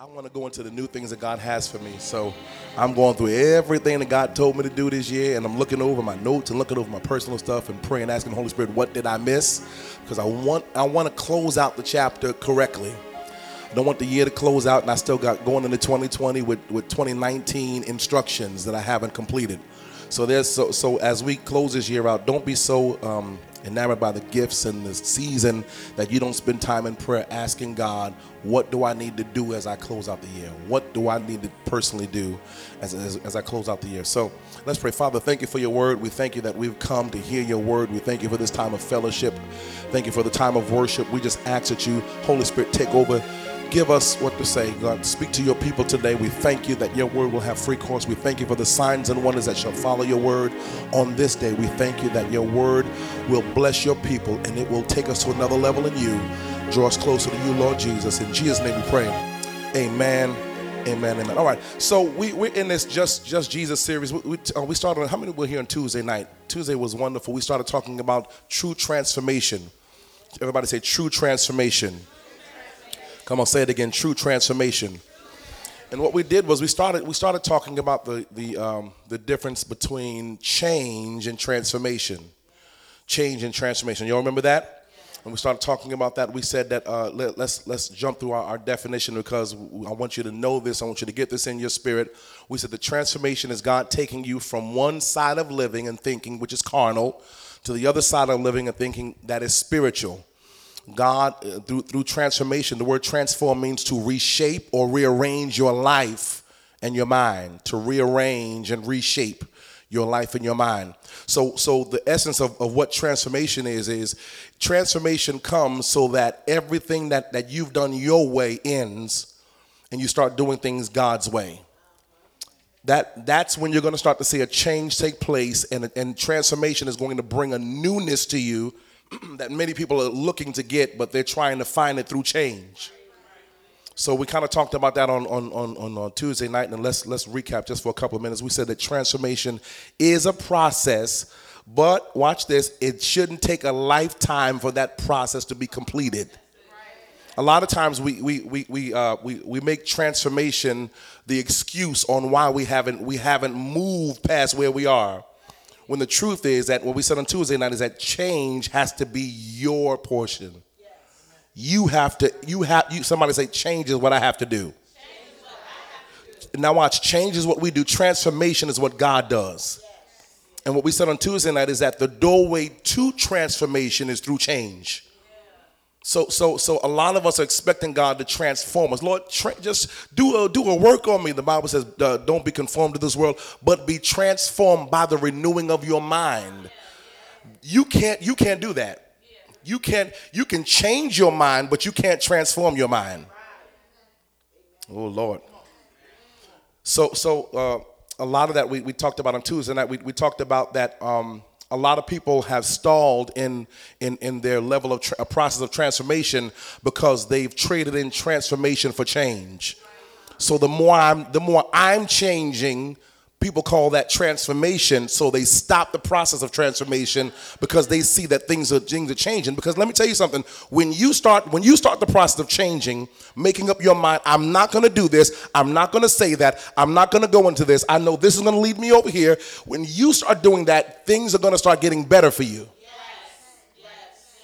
I want to go into the new things that God has for me. So I'm going through everything that God told me to do this year, and I'm looking over my notes and looking over my personal stuff and praying, asking the Holy Spirit, what did I miss? Because I want I want to close out the chapter correctly. I don't want the year to close out, and I still got going into 2020 with, with 2019 instructions that I haven't completed. So there's so so as we close this year out, don't be so um, enamored by the gifts and the season that you don't spend time in prayer asking God, what do I need to do as I close out the year? What do I need to personally do as, as, as I close out the year? So let's pray. Father, thank you for your word. We thank you that we've come to hear your word. We thank you for this time of fellowship. Thank you for the time of worship. We just ask that you, Holy Spirit, take over give us what to say. God, speak to your people today. We thank you that your word will have free course. We thank you for the signs and wonders that shall follow your word on this day. We thank you that your word will bless your people and it will take us to another level in you. Draw us closer to you, Lord Jesus. In Jesus' name we pray. Amen. Amen, amen. All right, so we, we're in this Just Just Jesus series. We, we, uh, we started, how many were here on Tuesday night? Tuesday was wonderful. We started talking about true transformation. Everybody say true transformation. Come on, say it again. True transformation. And what we did was we started we started talking about the the um, the difference between change and transformation. Change and transformation. You all remember that? And we started talking about that. We said that uh, let, us let's, let's jump through our, our definition because I want you to know this. I want you to get this in your spirit. We said the transformation is God taking you from one side of living and thinking, which is carnal, to the other side of living and thinking that is spiritual. God, uh, through, through transformation, the word transform means to reshape or rearrange your life and your mind, to rearrange and reshape your life and your mind. So, so the essence of, of what transformation is, is transformation comes so that everything that, that you've done your way ends and you start doing things God's way. That, that's when you're going to start to see a change take place and, and transformation is going to bring a newness to you that many people are looking to get, but they're trying to find it through change. So we kind of talked about that on, on, on, on, on Tuesday night, and let's let's recap just for a couple of minutes. We said that transformation is a process, but watch this, it shouldn't take a lifetime for that process to be completed. A lot of times we we we we, uh, we we make transformation the excuse on why we haven't we haven't moved past where we are. When the truth is that what we said on Tuesday night is that change has to be your portion. Yes. You have to, you have, you, somebody say, change is what I have to do. Now, watch, change is what we do, transformation is what God does. Yes. And what we said on Tuesday night is that the doorway to transformation is through change. So, so, so a lot of us are expecting God to transform us. Lord, tra- just do a, do a work on me. The Bible says, uh, don't be conformed to this world, but be transformed by the renewing of your mind. You can't, you can't do that. You can't, you can change your mind, but you can't transform your mind. Oh Lord. So, so uh, a lot of that we, we talked about on Tuesday night. We, we talked about that. Um, a lot of people have stalled in, in, in their level of tra- process of transformation because they've traded in transformation for change. So the more I'm the more I'm changing, people call that transformation. So they stop the process of transformation because they see that things are things are changing. Because let me tell you something: when you start when you start the process of changing, making up your mind, I'm not going to do this. I'm not going to say that. I'm not going to go into this. I know this is going to lead me over here. When you start doing that, things are going to start getting better for you.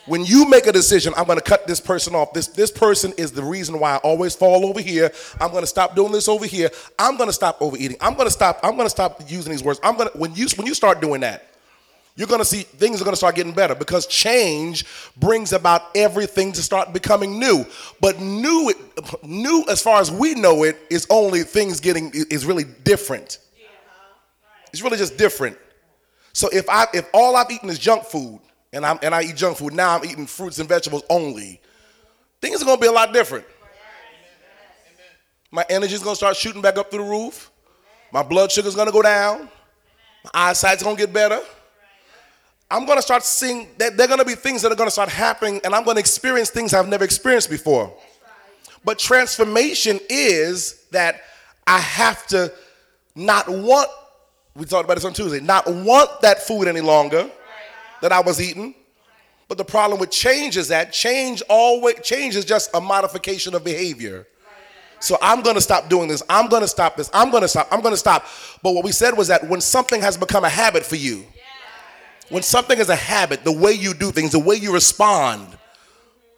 When you make a decision, I'm going to cut this person off. This this person is the reason why I always fall over here. I'm going to stop doing this over here. I'm going to stop overeating. I'm going to stop. I'm going to stop using these words. I'm going to when you when you start doing that, you're going to see things are going to start getting better because change brings about everything to start becoming new. But new, new as far as we know it, is only things getting is really different. It's really just different. So if I if all I've eaten is junk food and, I'm, and I eat junk food. Now I'm eating fruits and vegetables only. Things are to be a lot different. My energy is to start shooting back up through the roof. My blood sugar is going to go down. My eyesight's to get better. I'm to start seeing that there are to be things that are to start happening, and I'm to experience things I've never experienced before. But transformation is that I have to not want, we talked about this on Tuesday, not want that food any longer that I was eating. But the problem with change is that change always change is just a modification of behavior. So I'm going to stop doing this. I'm going to stop this. I'm going to stop. I'm going to stop. But what we said was that when something has become a habit for you, when something is a habit, the way you do things, the way you respond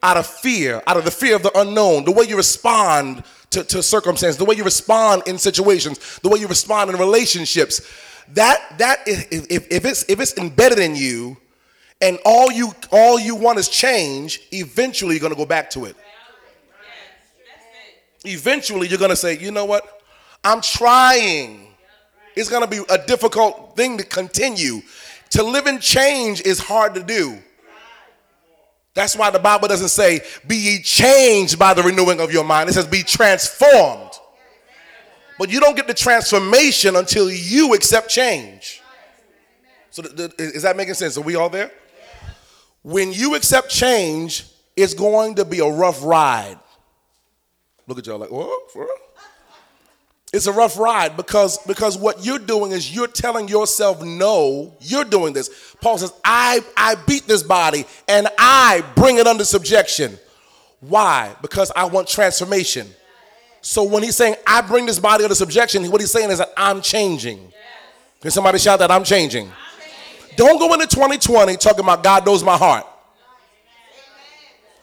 out of fear, out of the fear of the unknown, the way you respond to, to circumstances, the way you respond in situations, the way you respond in relationships, that that if, if it's if it's embedded in you and all you all you want is change, eventually you're gonna go back to it. Eventually you're gonna say, you know what? I'm trying. It's gonna be a difficult thing to continue. To live in change is hard to do. That's why the Bible doesn't say, be ye changed by the renewing of your mind. It says, be transformed. But you don't get the transformation until you accept change. So, th- th- is that making sense? Are we all there? When you accept change, it's going to be a rough ride. Look at y'all like, what? For real? It's a rough ride because, because what you're doing is you're telling yourself no, you're doing this. Paul says, I, I beat this body and I bring it under subjection. Why? Because I want transformation. So when he's saying, I bring this body under subjection, what he's saying is that I'm changing. Can somebody shout that I'm changing? Don't go into 2020 talking about God knows my heart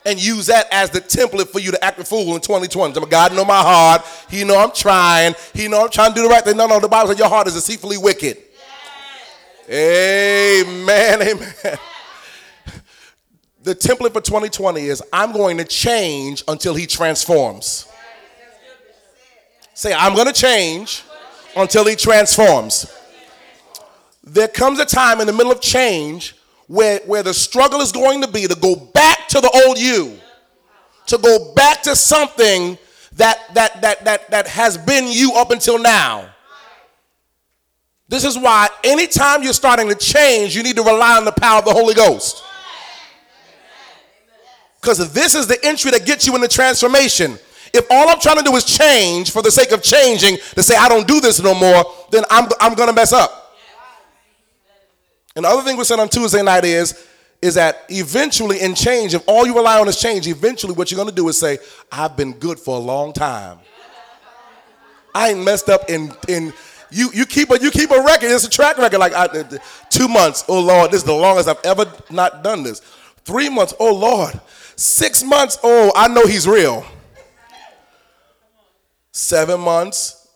and use that as the template for you to act a fool in 2020. God know my heart. He know I'm trying. He know I'm trying to do the right thing. No, no, the Bible says your heart is deceitfully wicked. Yes. Amen, amen. The template for 2020 is I'm going to change until he transforms. Say, I'm going to change until he transforms. There comes a time in the middle of change where, where the struggle is going to be to go back to the old you, to go back to something that, that, that, that, that has been you up until now. This is why anytime you're starting to change, you need to rely on the power of the Holy Ghost. Because this is the entry that gets you in the transformation. If all I'm trying to do is change for the sake of changing, to say I don't do this no more, then I'm, I'm going to mess up. And the other thing we said on Tuesday night is, is that eventually in change, if all you rely on is change, eventually what you're going to do is say, I've been good for a long time. I ain't messed up in, in you, you keep a you keep a record. It's a track record. Like I, two months. Oh Lord, this is the longest I've ever not done this. Three months. Oh Lord. Six months. Oh, I know He's real. Seven months.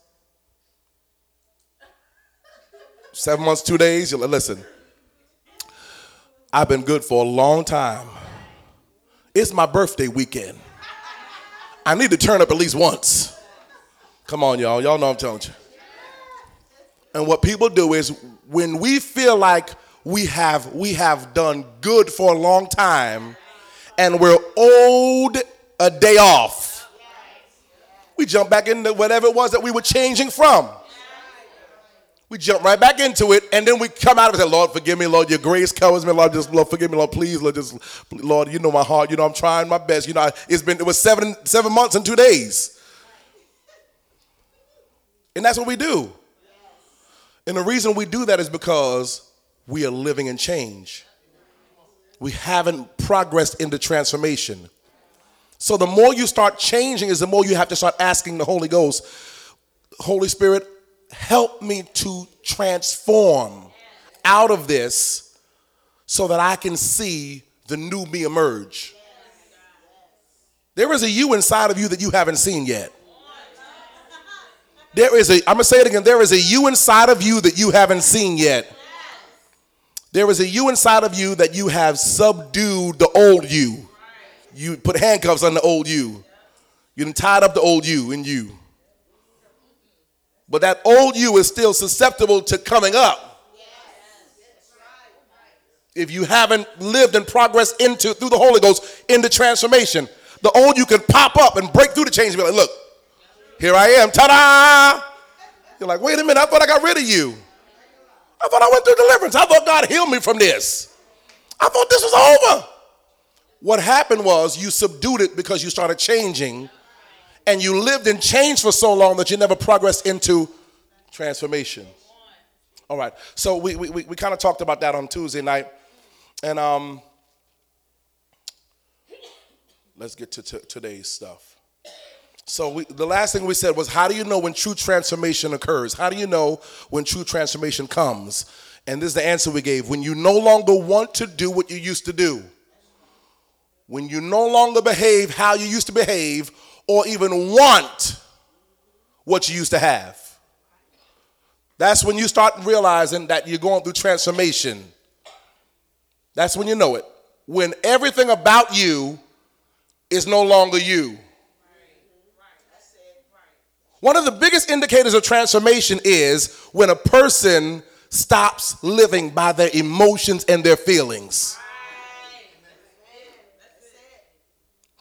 Seven months, two days. Listen. I've been good for a long time. It's my birthday weekend. I need to turn up at least once. Come on, y'all. Y'all know I'm telling you. And what people do is when we feel like we have we have done good for a long time and we're owed a day off, we jump back into whatever it was that we were changing from. We jump right back into it, and then we come out and say, Lord, forgive me, Lord, your grace covers me, Lord, just Lord, forgive me, Lord, please, Lord, just Lord, you know my heart, you know I'm trying my best. You know, I, it's been it was seven seven months and two days. And that's what we do. And the reason we do that is because we are living in change. We haven't progressed into transformation. So the more you start changing is the more you have to start asking the Holy Ghost, Holy Spirit, help me to transform out of this so that I can see the new me emerge. There is a you inside of you that you haven't seen yet. There is a, I'm gonna say it again, there is a you inside of you that you haven't seen yet. There is a you inside of you that you have subdued the old you. You put handcuffs on the old you. You tied up the old you in you. But that old you is still susceptible to coming up. If you haven't lived and progressed into through the Holy Ghost into transformation, the old you can pop up and break through the change and be like, look, here I am, ta-da! You're like, wait a minute, I thought I got rid of you. I thought I went through deliverance. I thought God healed me from this. I thought this was over. What happened was you subdued it because you started changing and you lived in change for so long that you never progressed into transformation. All right. So we, we, we kind of talked about that on Tuesday night. And um, let's get to t- today's stuff. So we, the last thing we said was, how do you know when true transformation occurs? How do you know when true transformation comes? And this is the answer we gave. When you no longer want to do what you used to do. When you no longer behave how you used to behave or even want what you used to have. That's when you start realizing that you're going through transformation. That's when you know it. When everything about you is no longer you. One of the biggest indicators of transformation is when a person stops living by their emotions and their feelings.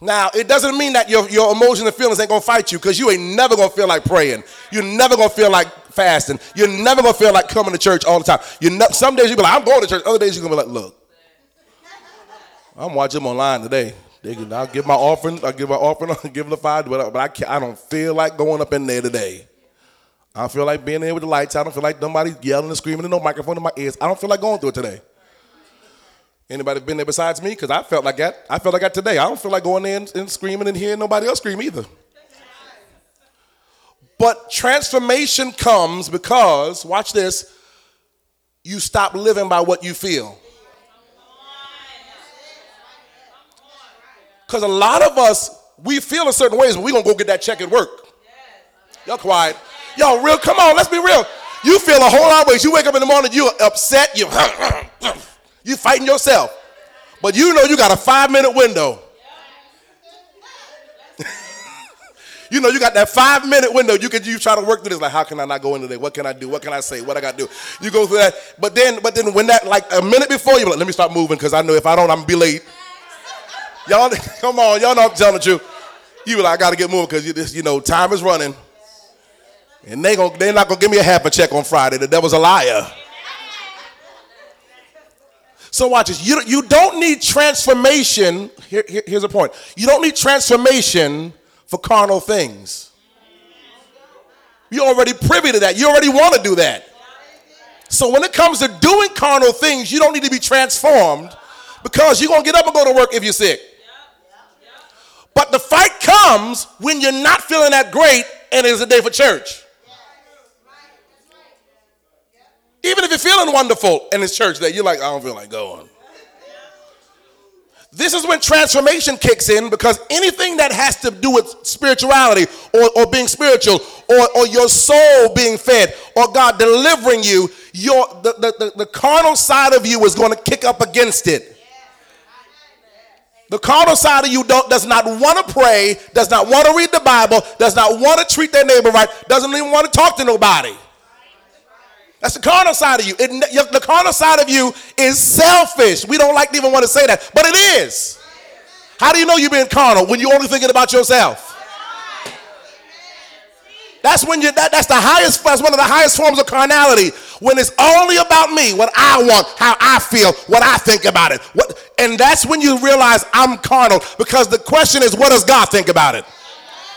Now, it doesn't mean that your, your emotions and feelings ain't gonna fight you because you ain't never gonna feel like praying. You're never gonna feel like fasting. You're never gonna feel like coming to church all the time. You ne- some days you'll be like, I'm going to church. Other days you're gonna be like, look, I'm watching them online today. Can, I'll give my offering. I'll give my offering. I'll give the five, but, but I, can't, I don't feel like going up in there today. I don't feel like being there with the lights. I don't feel like somebody yelling and screaming and no microphone in my ears. I don't feel like going through it today. Anybody been there besides me? Because I felt like that. I felt like that today. I don't feel like going in and, screaming and hearing nobody else scream either. But transformation comes because, watch this, you stop living by what you feel. Because a lot of us, we feel a certain ways, but we gonna go get that check at work. Y'all quiet. Y'all real, come on, let's be real. You feel a whole lot of ways. You wake up in the morning, you're upset, you you fighting yourself. But you know you got a five minute window. you know you got that five minute window. You can you try to work through this. Like, how can I not go in today? What can I do? What can I say? What I got to do? You go through that. But then, but then when that like a minute before you like, let me start moving because I know if I don't, I'm gonna be late. Y'all, come on, y'all know I'm telling truth. You like, I gotta get moving because you this, you know, time is running. And they going they're not gonna give me a half a check on Friday. The devil's a liar. So watch this. You, you don't need transformation. Here, here, here's a point. You don't need transformation for carnal things. You're already privy to that. You already want to do that. So when it comes to doing carnal things, you don't need to be transformed because you're going to get up and go to work if you're sick. But the fight comes when you're not feeling that great and it's a day for church. Even if you're feeling wonderful and it's church day, you're like, I don't feel like going. This is when transformation kicks in because anything that has to do with spirituality or, or being spiritual or, or your soul being fed or God delivering you, your, the, the, the, the carnal side of you is going to kick up against it. The carnal side of you does not want to pray, does not want to read the Bible, does not want to treat their neighbor right, doesn't even want to talk to nobody. That's the carnal side of you. It, the carnal side of you is selfish. We don't like to even want to say that, but it is. How do you know you're being carnal when you're only thinking about yourself? That's when you that, that's the highest that's one of the highest forms of carnality. When it's only about me, what I want, how I feel, what I think about it. What and that's when you realize I'm carnal because the question is what does God think about it?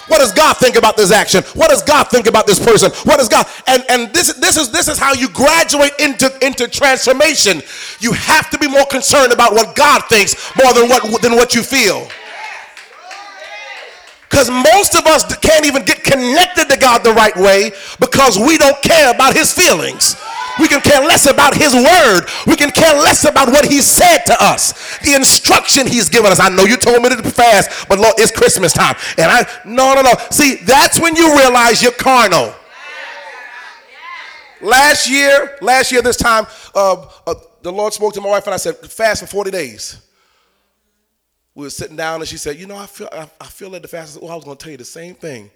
What does God think about this action? What does God think about this person? What does God and and this this is this is how you graduate into into transformation. You have to be more concerned about what God thinks more than what than what you feel. Because most of us can't even get connected to God the right way because we don't care about his feelings. We can care less about his word. We can care less about what he said to us. The instruction he's given us. I know you told me to fast, but Lord, it's Christmas time. And I, no, no, no. See, that's when you realize you're carnal. Last year, last year, this time, uh, uh, the Lord spoke to my wife and I said, fast for 40 days we were sitting down and she said, you know, I feel I, I feel like the fast. I said, oh, I was going to tell you the same thing.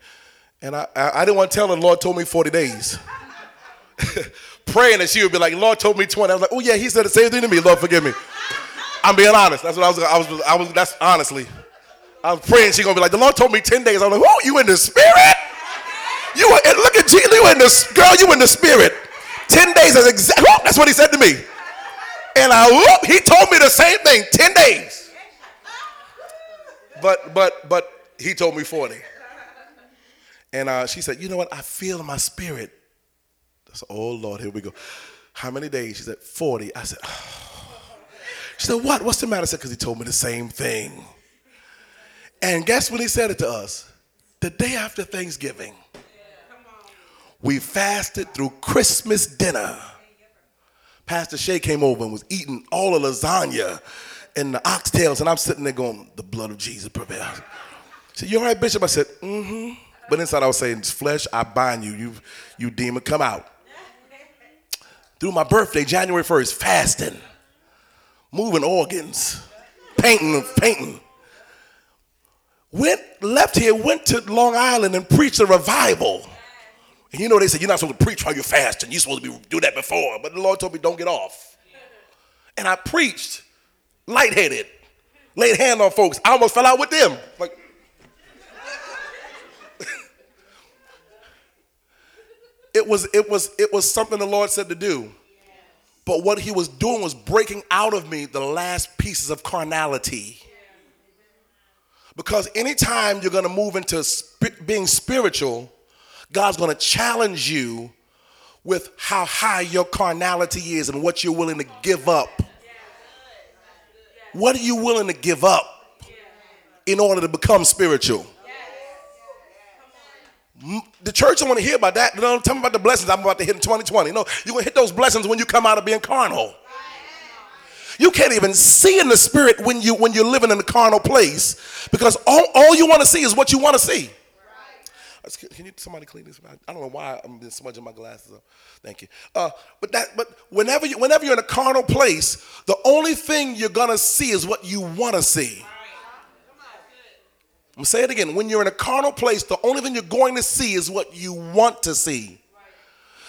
And I, I, I, didn't want to tell her, the Lord told me 40 days. Praying that she would be like, Lord told me 20. I was like, oh yeah, he said the same thing to me. Lord, forgive me. I'm being honest. That's what I was, I was, I was, that's honestly. I was praying she's going to be like, the Lord told me 10 days. I'm like, oh, you in the spirit? You were, look at Jesus, you in the, girl, you in the spirit. 10 days is exactly, that's what he said to me. And I, whoop, he told me the same thing, 10 days but but but he told me 40. And uh, she said, you know what? I feel in my spirit. I said, oh Lord, here we go. How many days? She said, 40. I said, oh. She said, what? What's the matter? I said, because he told me the same thing. And guess when he said it to us? the day after Thanksgiving, we fasted through Christmas dinner. Pastor Shay came over and was eating all the lasagna and the oxtails, and I'm sitting there going, The blood of Jesus prevails. He said, You all right, Bishop? I said, Mm hmm. But inside I was saying, Flesh, I bind you. You, you demon, come out. Through my birthday, January 1st, fasting, moving organs, painting, painting. Went, left here, went to Long Island and preached a revival. And you know, they said, You're not supposed to preach while you're fasting. You're supposed to be, do that before. But the Lord told me, Don't get off. And I preached lightheaded, laid hand on folks. I almost fell out with them. Like, it was it was it was something the Lord said to do. But what he was doing was breaking out of me the last pieces of carnality. Because anytime you're going to move into sp- being spiritual, God's going to challenge you with how high your carnality is and what you're willing to give up. What are you willing to give up in order to become spiritual? The church don't want to hear about that. Don't tell me about the blessings I'm about to hit in 2020. No, you're going to hit those blessings when you come out of being carnal. You can't even see in the spirit when you when you're living in a carnal place because all, all you want to see is what you want to see. Can you somebody clean this? I don't know why I'm smudging my glasses up. Thank you. Uh, but that but whenever you whenever you're in a carnal place, the only thing you're gonna see is what you want to see. I'm gonna say it again. When you're in a carnal place, the only thing you're going to see is what you want to see.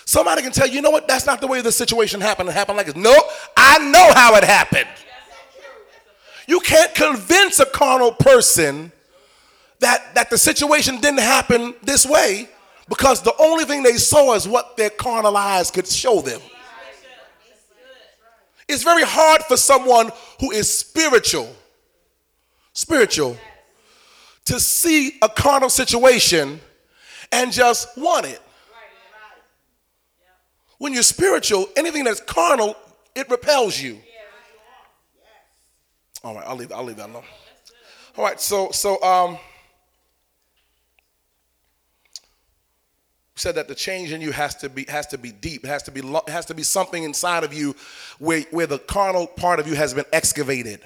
Somebody can tell you, you know what, that's not the way the situation happened. It happened like this. No, I know how it happened. You can't convince a carnal person that, that the situation didn't happen this way because the only thing they saw is what their carnal eyes could show them. It's very hard for someone who is spiritual, spiritual, to see a carnal situation and just want it. When you're spiritual, anything that's carnal, it repels you. All right, I'll leave. I'll leave that alone. All right, so so um, said that the change in you has to be has to be deep. It has to be has to be something inside of you where where the carnal part of you has been excavated.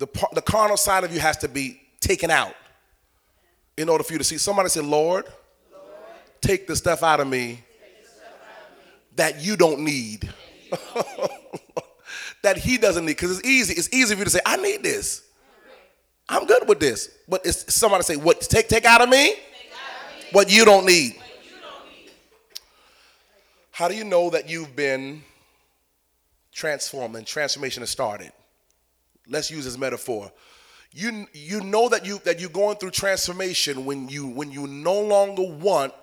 The the carnal side of you has to be taken out in order for you to see. Somebody say, Lord, Lord take the stuff out of me that you don't need. that he doesn't need. Because it's easy. It's easy for you to say, I need this. I'm good with this. But it's somebody say, What take take out of me? What you don't need. How do you know that you've been transformed and transformation has started? Let's use this metaphor. You, you know that you that you're going through transformation when you when you no longer want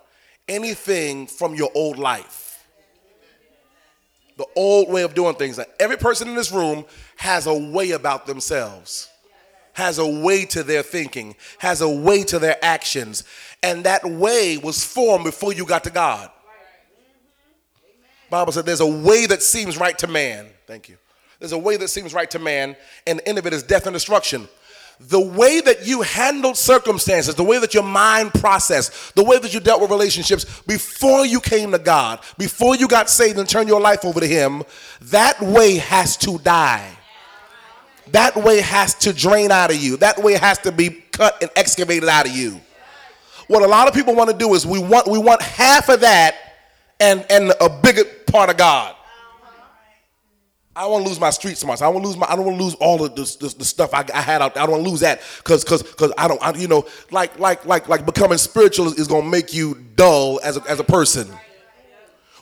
anything from your old life the old way of doing things. every person in this room has a way about themselves, has a way to their thinking, has a way to their actions. And that way was formed before you got to God. Bible said there's a way that seems right to man. Thank you. There's a way that seems right to man, and the end of it is death and destruction the way that you handled circumstances, the way that your mind processed, the way that you dealt with relationships before you came to God, before you got saved and turned your life over to Him, that way has to die. That way has to drain out of you. That way has to be cut and excavated out of you. What a lot of people want to do is we want we want half of that and and a bigger part of God. I don't want to lose my street smarts. I want to lose my. I don't want to lose all of this, this, the stuff I, I, had out. there. I don't want to lose that because because because I don't. I, you know, like like like like becoming spiritual is, to make you dull as a, as a person.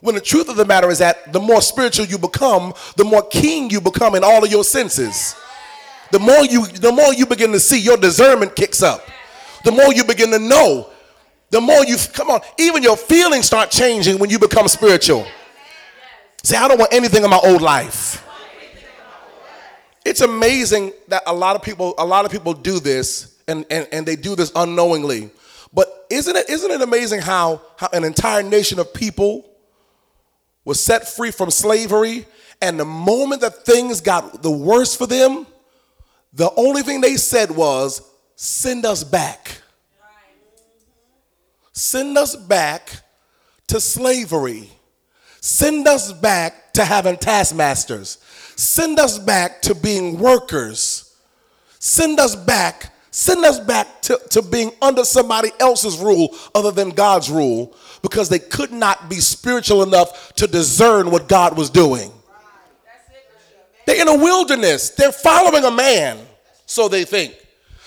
When the truth of the matter is that the more spiritual you become, the more keen you become in all of your senses. The more you the more you begin to see, your discernment kicks up. The more you begin to know, the more you come on. Even your feelings start changing when you become spiritual. Say, I don't want anything in my old life. It's amazing that a lot of people, a lot of people do this and, and, and they do this unknowingly. But isn't it, isn't it amazing how, how an entire nation of people was set free from slavery, and the moment that things got the worst for them, the only thing they said was, send us back. send us back to slavery, send us back to having taskmasters, send us back to being workers, send us back, send us back to, to being under somebody else's rule other than God's rule because they could not be spiritual enough to discern what God was doing. They're in a wilderness. They're following a man, so they think.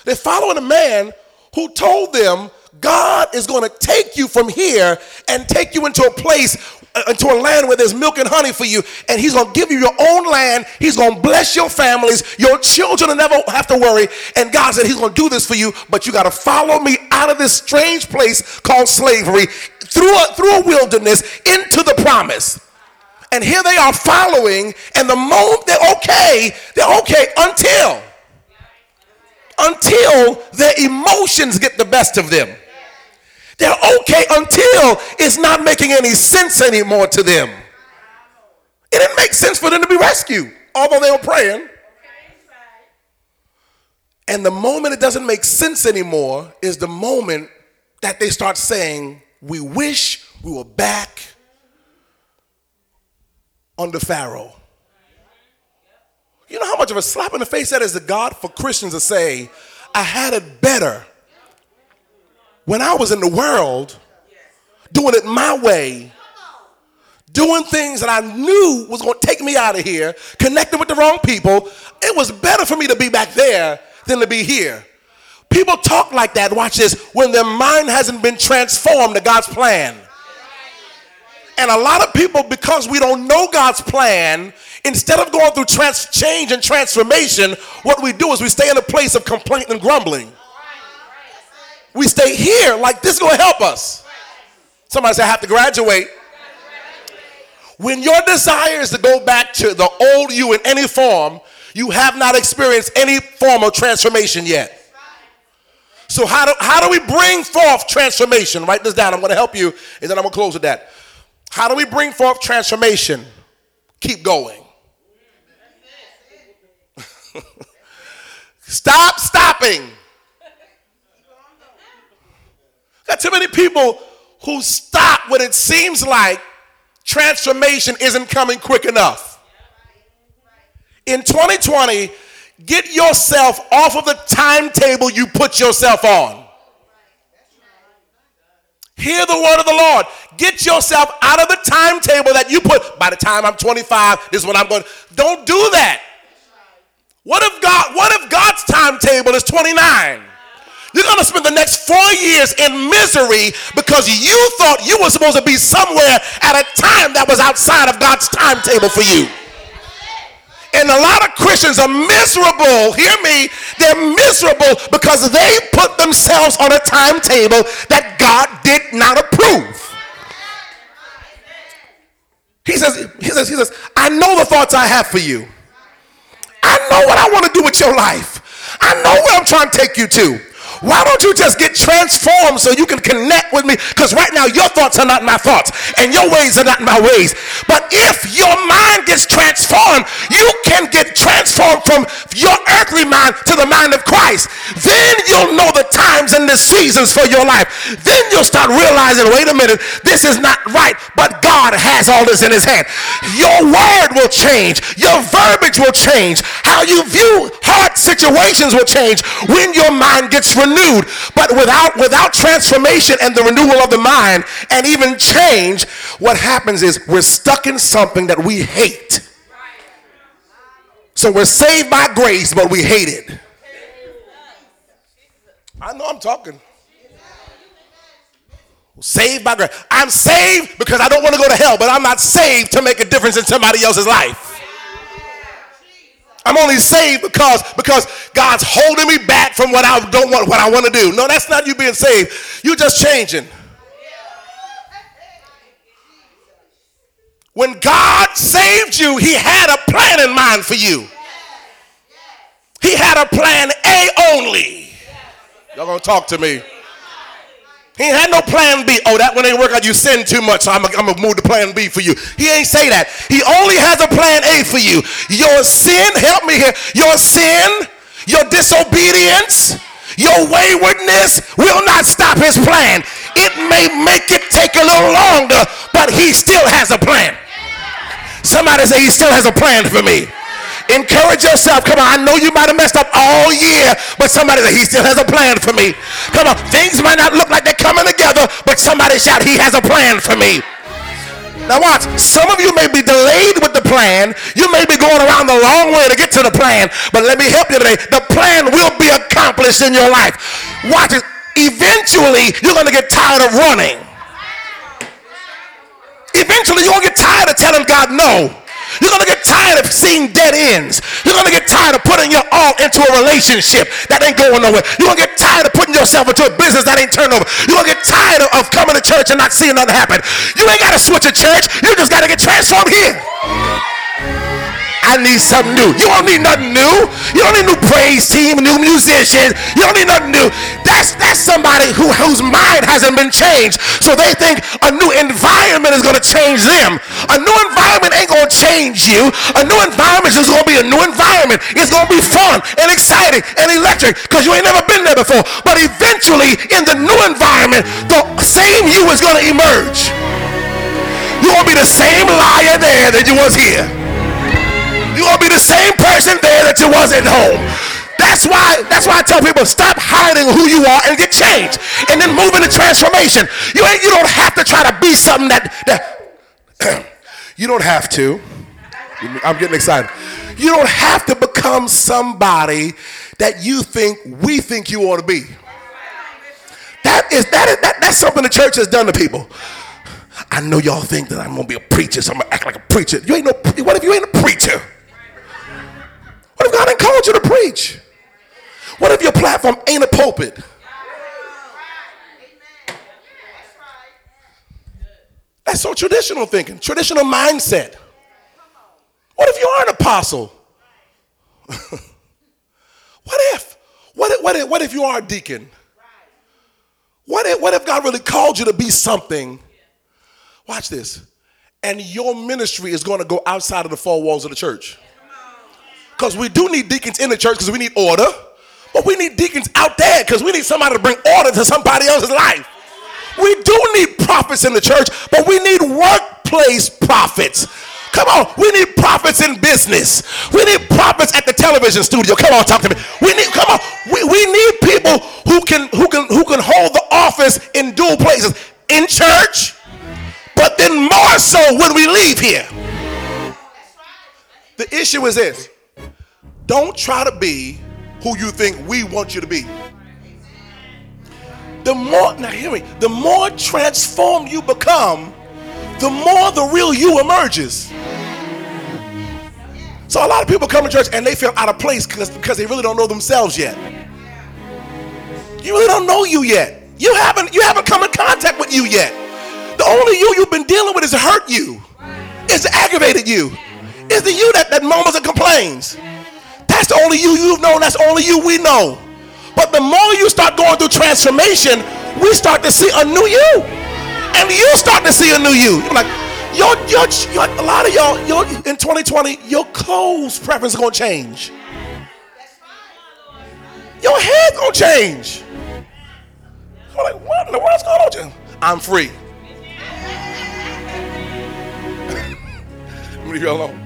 They're following a man who told them God is going to take you from here and take you into a place, Uh, into a land where there's milk and honey for you. And He's going to give you your own land. He's going to bless your families. Your children will never have to worry. And God said He's going to do this for you, but you got to follow me out of this strange place called slavery through a, through a wilderness into the promise. And here they are following, and the moment they're okay, they're okay until until their emotions get the best of them. They're okay until it's not making any sense anymore to them. It didn't make sense for them to be rescued, although they were praying. And the moment it doesn't make sense anymore is the moment that they start saying, We wish we were back under Pharaoh. You know how much of a slap in the face that is to God for Christians to say, I had it better when I was in the world doing it my way, doing things that I knew was going to take me out of here, connecting with the wrong people. It was better for me to be back there than to be here. People talk like that, watch this, when their mind hasn't been transformed to God's plan. And a lot of people, because we don't know God's plan, instead of going through trans- change and transformation, what we do is we stay in a place of complaint and grumbling. We stay here like this is going to help us. Somebody said, I have to graduate. When your desire is to go back to the old you in any form, you have not experienced any form of transformation yet. So, how do, how do we bring forth transformation? Write this down. I'm going to help you, and then I'm going to close with that. How do we bring forth transformation? Keep going. Stop stopping. Got too many people who stop when it seems like transformation isn't coming quick enough. In 2020, get yourself off of the timetable you put yourself on. Hear the word of the Lord. Get yourself out of the timetable that you put. By the time I'm 25, this is when I'm going. Don't do that. What if God? What if God's timetable is 29? You're going to spend the next four years in misery because you thought you were supposed to be somewhere at a time that was outside of God's timetable for you. And a lot of Christians are miserable. Hear me. They're miserable because they put themselves on a timetable that God did not approve. He says, he says, he says, I know the thoughts I have for you. I know what I want to do with your life. I know where I'm trying to take you to. Why don't you just get transformed so you can connect with me? Because right now your thoughts are not my thoughts and your ways are not my ways. But if your mind gets transformed, you can get transformed from your earthly mind to the mind of Christ. Then you'll know the times and the seasons for your life. Then you'll start realizing, wait a minute, this is not right, but God has all this in his hand. Your word will change. Your verbiage will change. How you view hard situations will change when your mind gets renewed renewed. But without, without transformation and the renewal of the mind and even change, what happens is we're stuck in something that we hate. So we're saved by grace, but we hate it. I know I'm talking. Saved by grace. I'm saved because I don't want to go to hell, but I'm not saved to make a difference in somebody else's life. I'm only saved because because God's holding me back from what I don't want what I want to do. No, that's not you being saved. You're just changing. When God saved you, he had a plan in mind for you. He had a plan A only. Y'all gonna talk to me. He had no plan B. Oh, that one ain't work out. You sin too much, so I'm going to move to plan B for you. He ain't say that. He only has a plan A for you. Your sin, help me here, your sin, your disobedience, your waywardness will not stop his plan. It may make it take a little longer, but he still has a plan. Somebody say he still has a plan for me. Encourage yourself. Come on, I know you might have messed up all year, but somebody say he still has a plan for me. Come on, things might not look like they're coming together, but somebody shout, he has a plan for me. Now watch, some of you may be delayed with the plan. You may be going around the long way to get to the plan, but let me help you today. The plan will be accomplished in your life. Watch it. Eventually, you're going to get tired of running. Eventually, you're going to get tired of telling God no. You're going to get tired of seeing dead ends. You're going to get tired of putting your all into a relationship that ain't going nowhere. You're going to get tired of putting yourself into a business that ain't turned over. You're going to get tired of, of coming to church and not seeing nothing happen. You ain't got to switch a church. You just got to get transformed here. I need something new. You don't need nothing new. You don't need a new praise team, new musicians. You don't need nothing new. That's that's somebody who whose mind hasn't been changed. So they think a new environment is gonna change them. A new environment ain't gonna change you. A new environment is gonna be a new environment. It's gonna be fun and exciting and electric because you ain't never been there before. But eventually, in the new environment, the same you is gonna emerge. You're gonna be the same liar there that you was here. You're gonna be the same person there that you was at home. That's why, that's why I tell people stop hiding who you are and get changed. And then move into transformation. You ain't you don't have to try to be something that, that you don't have to. I'm getting excited. You don't have to become somebody that you think we think you ought to be. That is that is that, that's something the church has done to people. I know y'all think that I'm gonna be a preacher, so I'm gonna act like a preacher. You ain't no what if you ain't a preacher? God ain't called you to preach? What if your platform ain't a pulpit? That's so traditional thinking, traditional mindset. What if you are an apostle? what if? What if, what if? what if you are a deacon? What if, what if God really called you to be something? Watch this. And your ministry is going to go outside of the four walls of the church. Because we do need deacons in the church because we need order. But we need deacons out there because we need somebody to bring order to somebody else's life. We do need prophets in the church, but we need workplace prophets. Come on, we need prophets in business. We need prophets at the television studio. Come on, talk to me. We need come on. We, we need people who can who can who can hold the office in dual places in church, but then more so when we leave here. The issue is this don't try to be who you think we want you to be. The more, now hear me, the more transformed you become, the more the real you emerges. So a lot of people come to church and they feel out of place because they really don't know themselves yet. You really don't know you yet. You haven't you haven't come in contact with you yet. The only you you've been dealing with is hurt you. It's aggravated you. It's the you that, that murmurs and complains. That's the only you you've known. That's only you we know. But the more you start going through transformation, we start to see a new you. And you start to see a new you. You're like, your, your, your, a lot of y'all, your, in 2020, your clothes preference is going to change. Your hair going to change. I'm like, what in the world's going on? I'm free. Leave you alone.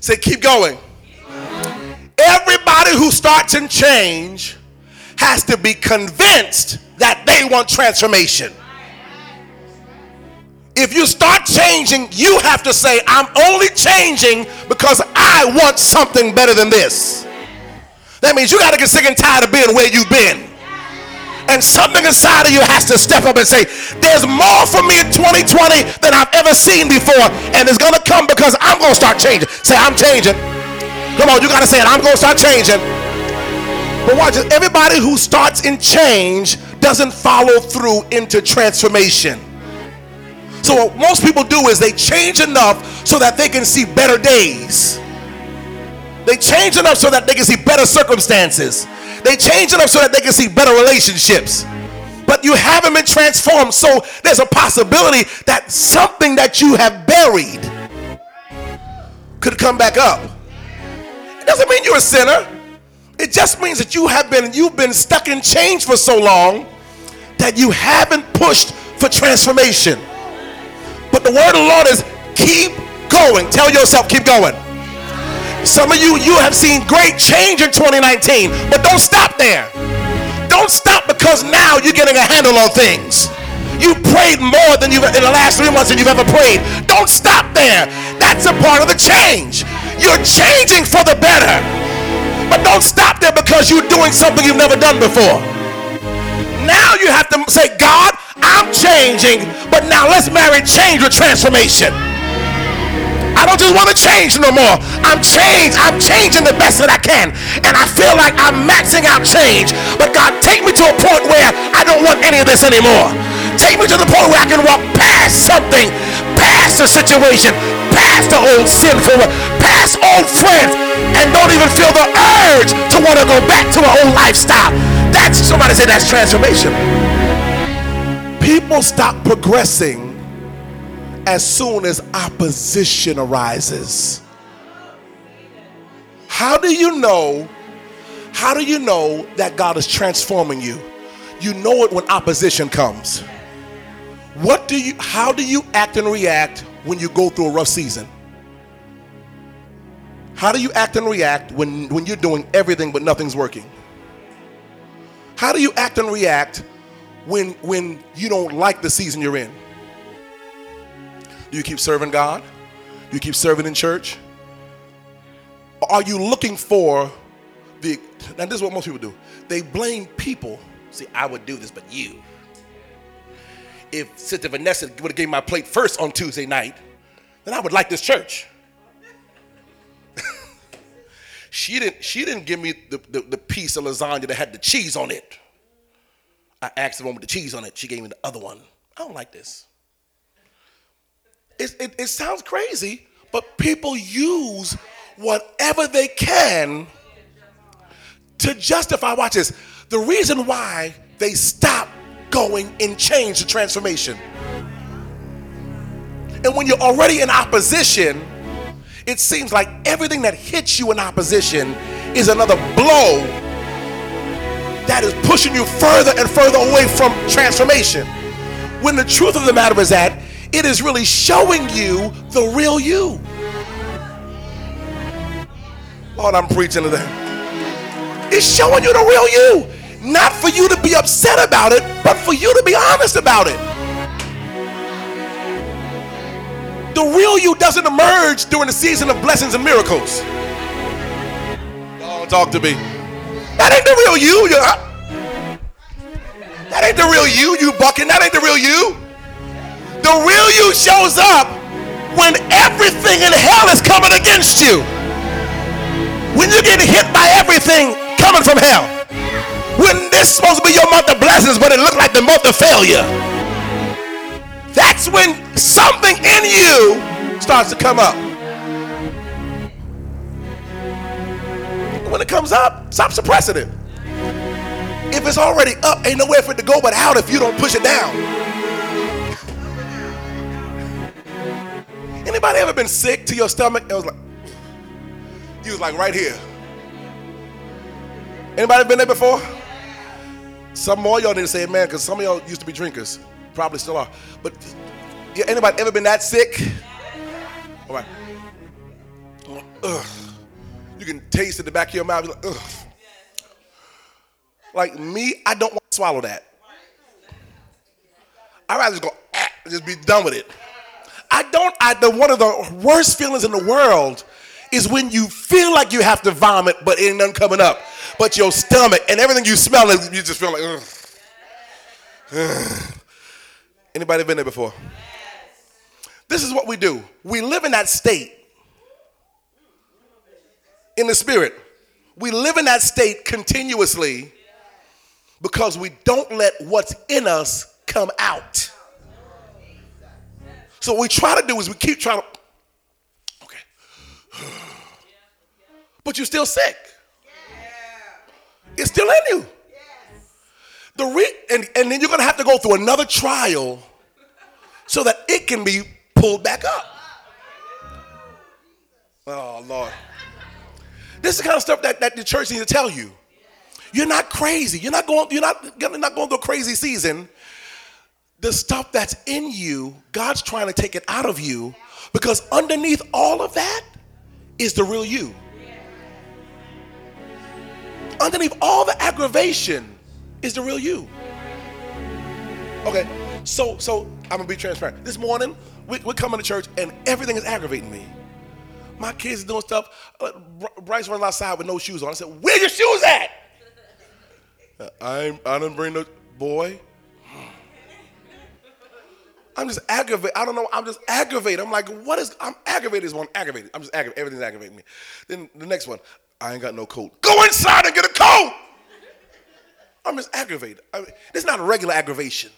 Say, keep going. Everybody who starts in change has to be convinced that they want transformation. If you start changing, you have to say, I'm only changing because I want something better than this. That means you got to get sick and tired of being where you've been. And something inside of you has to step up and say, There's more for me in 2020 than I've ever seen before. And it's going to come because I'm going to start changing. Say, I'm changing. Come on, you got to say it. I'm going to start changing. But watch it. Everybody who starts in change doesn't follow through into transformation. So what most people do is they change enough so that they can see better days. They change enough so that they can see better circumstances. They change enough so that they can see better relationships. But you haven't been transformed, so there's a possibility that something that you have buried could come back up. It doesn't mean you're a sinner. It just means that you have been you've been stuck in change for so long that you haven't pushed for transformation. But the word of the Lord is keep going. Tell yourself, keep going. Some of you, you have seen great change in 2019, but don't stop there. Don't stop because now you're getting a handle on things. You prayed more than you've in the last three months than you've ever prayed. Don't stop there. That's a part of the change. You're changing for the better. But don't stop there because you're doing something you've never done before. Now you have to say, God, I'm changing, but now let's marry change with transformation. I don't just want to change no more. I'm changed. I'm changing the best that I can. And I feel like I'm maxing out change. But God, take me to a point where I don't want any of this anymore. Take me to the point where I can walk past something, past the situation, past the old sinful, past old friends, and don't even feel the urge to want to go back to our old lifestyle. That's somebody say that's transformation. People stop progressing as soon as opposition arises. How do you know? How do you know that God is transforming you? You know it when opposition comes. What do you how do you act and react when you go through a rough season? How do you act and react when, when you're doing everything but nothing's working? How do you act and react when when you don't like the season you're in? Do you keep serving God? Do you keep serving in church? Or are you looking for the now this is what most people do. They blame people. See, I would do this, but you. If Sister Vanessa would have gave my plate first on Tuesday night, then I would like this church. she didn't she didn't give me the, the, the piece of lasagna that had the cheese on it. I asked the one with the cheese on it. She gave me the other one. I don't like this. It, it, it, sounds crazy, but people use whatever they can to justify. Watch this. The reason why they stop going in change to transformation. And when you're already in opposition, it seems like everything that hits you in opposition is another blow that is pushing you further and further away from transformation. When the truth of the matter is that it is really showing you the real you. Lord, I'm preaching to them. It's showing you the real you. Not for you to be upset about it, but for you to be honest about it. The real you doesn't emerge during the season of blessings and miracles. Don't talk to me. That ain't the real you. That ain't the real you, you bucking. That ain't the real you. The real you shows up when everything in hell is coming against you. When you get hit by everything coming from hell. When this is supposed to be your month of blessings, but it looked like the month of failure. That's when something in you starts to come up. When it comes up, stop suppressing it. If it's already up, ain't nowhere for it to go but out if you don't push it down. Anybody ever been sick to your stomach? It was like, you was like right here. Anybody been there before? Some more y'all need to say amen because some of y'all used to be drinkers. Probably still are. But anybody ever been that sick? All right. Ugh. You can taste it the back of your mouth. Like, Ugh. like me, I don't want to swallow that. I'd rather just go, ah, just be done with it. I don't, I, the, one of the worst feelings in the world is when you feel like you have to vomit, but ain't nothing coming up. But your stomach and everything you smell, you just feel like. Ugh. Anybody been there before? This is what we do. We live in that state in the spirit. We live in that state continuously because we don't let what's in us come out. So what we try to do is we keep trying to, okay. But you're still sick. It's still in you. The re- and, and then you're going to have to go through another trial so that it can be pulled back up. Oh, Lord. This is the kind of stuff that, that the church needs to tell you. You're not crazy. You're not going, you're not, you're not going through a crazy season. The stuff that's in you, God's trying to take it out of you because underneath all of that is the real you. Underneath all the aggravation is the real you. Okay, so so I'm gonna be transparent. This morning, we, we're coming to church and everything is aggravating me. My kids are doing stuff. Uh, Bryce runs outside with no shoes on. I said, "Where your shoes at?" Uh, I I didn't bring the boy. I'm just aggravated. I don't know. I'm just aggravated. I'm like, what is? I'm aggravated. Is one aggravated. I'm just aggravated. Everything's aggravating me. Then the next one, I ain't got no coat. Go inside and get a coat. I'm just aggravated. I mean, is not a regular aggravation.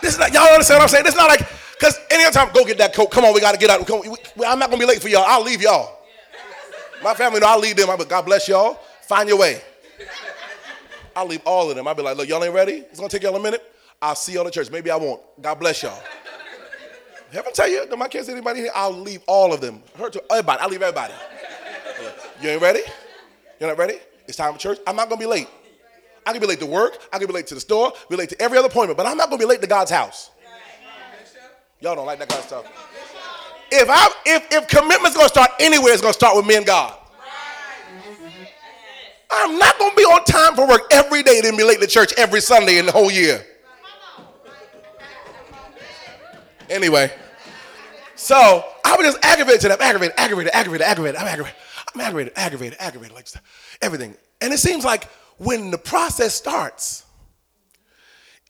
This is not, y'all understand what I'm saying? It's not like, because any other time, go get that coat. Come on, we got to get out. Come, I'm not going to be late for y'all. I'll leave y'all. My family know I'll leave them. I'm like, God bless y'all. Find your way. I'll leave all of them. I'll be like, look, y'all ain't ready? It's going to take y'all a minute. I'll see y'all at church. Maybe I won't. God bless y'all. Heaven tell you, my kids, anybody here, I'll leave all of them. Her to everybody. I'll leave everybody. You ain't ready? You're not ready? It's time for church. I'm not to be late. I can be late to work. I can be late to the store. Be late to every other appointment. But I'm not to be late to God's house. Y'all don't like that kind of stuff. If I if if commitment's to start anywhere, it's to start with me and God. I'm not to be on time for work every day, then be late to church every Sunday in the whole year. Anyway, so I was just aggravated to them, aggravated, aggravated, aggravated, aggravated. I'm aggravated. I'm aggravated, aggravated, aggravated, like everything. And it seems like when the process starts,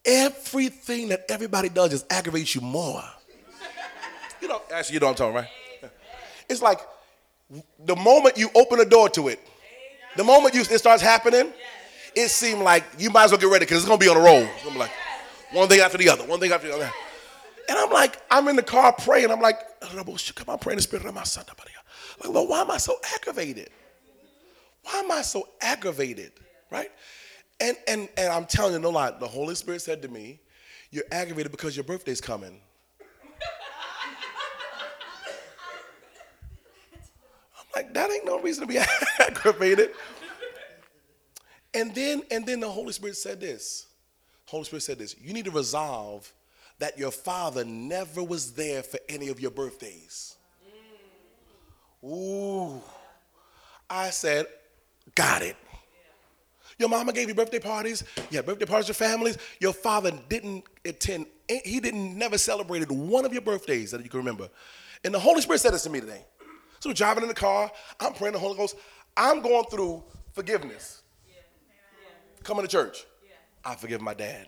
everything that everybody does just aggravates you more. You know, actually, you know what I'm talking, about. right? It's like the moment you open the door to it, the moment you, it starts happening, it seems like you might as well get ready because it's gonna be on a roll. It's gonna be like one thing after the other, one thing after the other. And I'm like, I'm in the car praying. I'm like, come on, pray in the spirit of my son. Like, Lord, why am I so aggravated? Why am I so aggravated? Right? And and and I'm telling you no lie, the Holy Spirit said to me, You're aggravated because your birthday's coming. I'm like, that ain't no reason to be aggravated. And then and then the Holy Spirit said this. Holy Spirit said this, you need to resolve that your father never was there for any of your birthdays. Ooh. I said, got it. Your mama gave you birthday parties. Yeah, birthday parties for families. Your father didn't attend, he didn't never celebrated one of your birthdays that you can remember. And the Holy Spirit said this to me today. So we're driving in the car, I'm praying the Holy Ghost. I'm going through forgiveness. Coming to church. I forgive my dad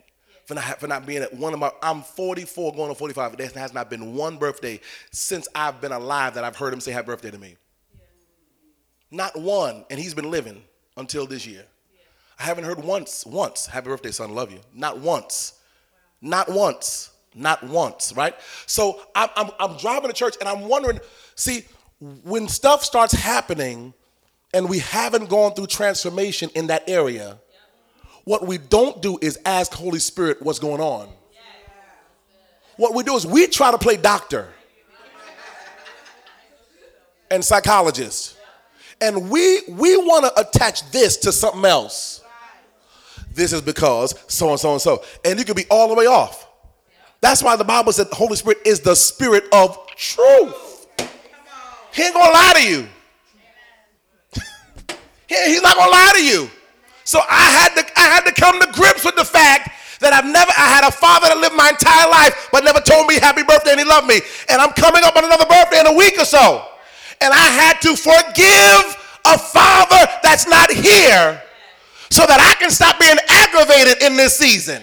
for not, for not being at one of my, I'm 44 going on 45. There has not been one birthday since I've been alive that I've heard him say happy birthday to me. Yeah. Not one, and he's been living until this year. Yeah. I haven't heard once, once, happy birthday, son, love you. Not once. Wow. Not once. Not once, right? So I'm, I'm, I'm driving to church and I'm wondering, see, when stuff starts happening and we haven't gone through transformation in that area, what we don't do is ask Holy Spirit what's going on. What we do is we try to play doctor and psychologist. And we we want to attach this to something else. This is because so and so and so. And you could be all the way off. That's why the Bible said the Holy Spirit is the spirit of truth. He ain't gonna lie to you. He's not gonna lie to you. So I had to I had to come to grips with the fact that I've never I had a father that lived my entire life but never told me happy birthday and he loved me. And I'm coming up on another birthday in a week or so. And I had to forgive a father that's not here so that I can stop being aggravated in this season.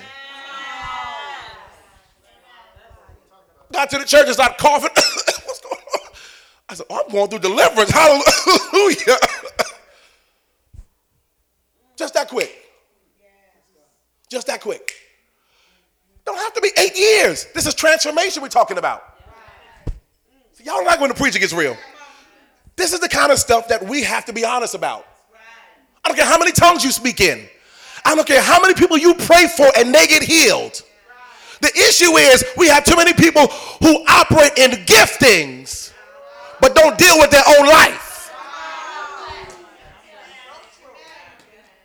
Got to the church and started coughing. What's going on? I said, oh, I'm going through deliverance. Hallelujah. Just that quick. Just that quick. Don't have to be eight years. This is transformation we're talking about. See, y'all don't like when the preacher gets real. This is the kind of stuff that we have to be honest about. I don't care how many tongues you speak in. I don't care how many people you pray for and they get healed. The issue is we have too many people who operate in giftings but don't deal with their own life.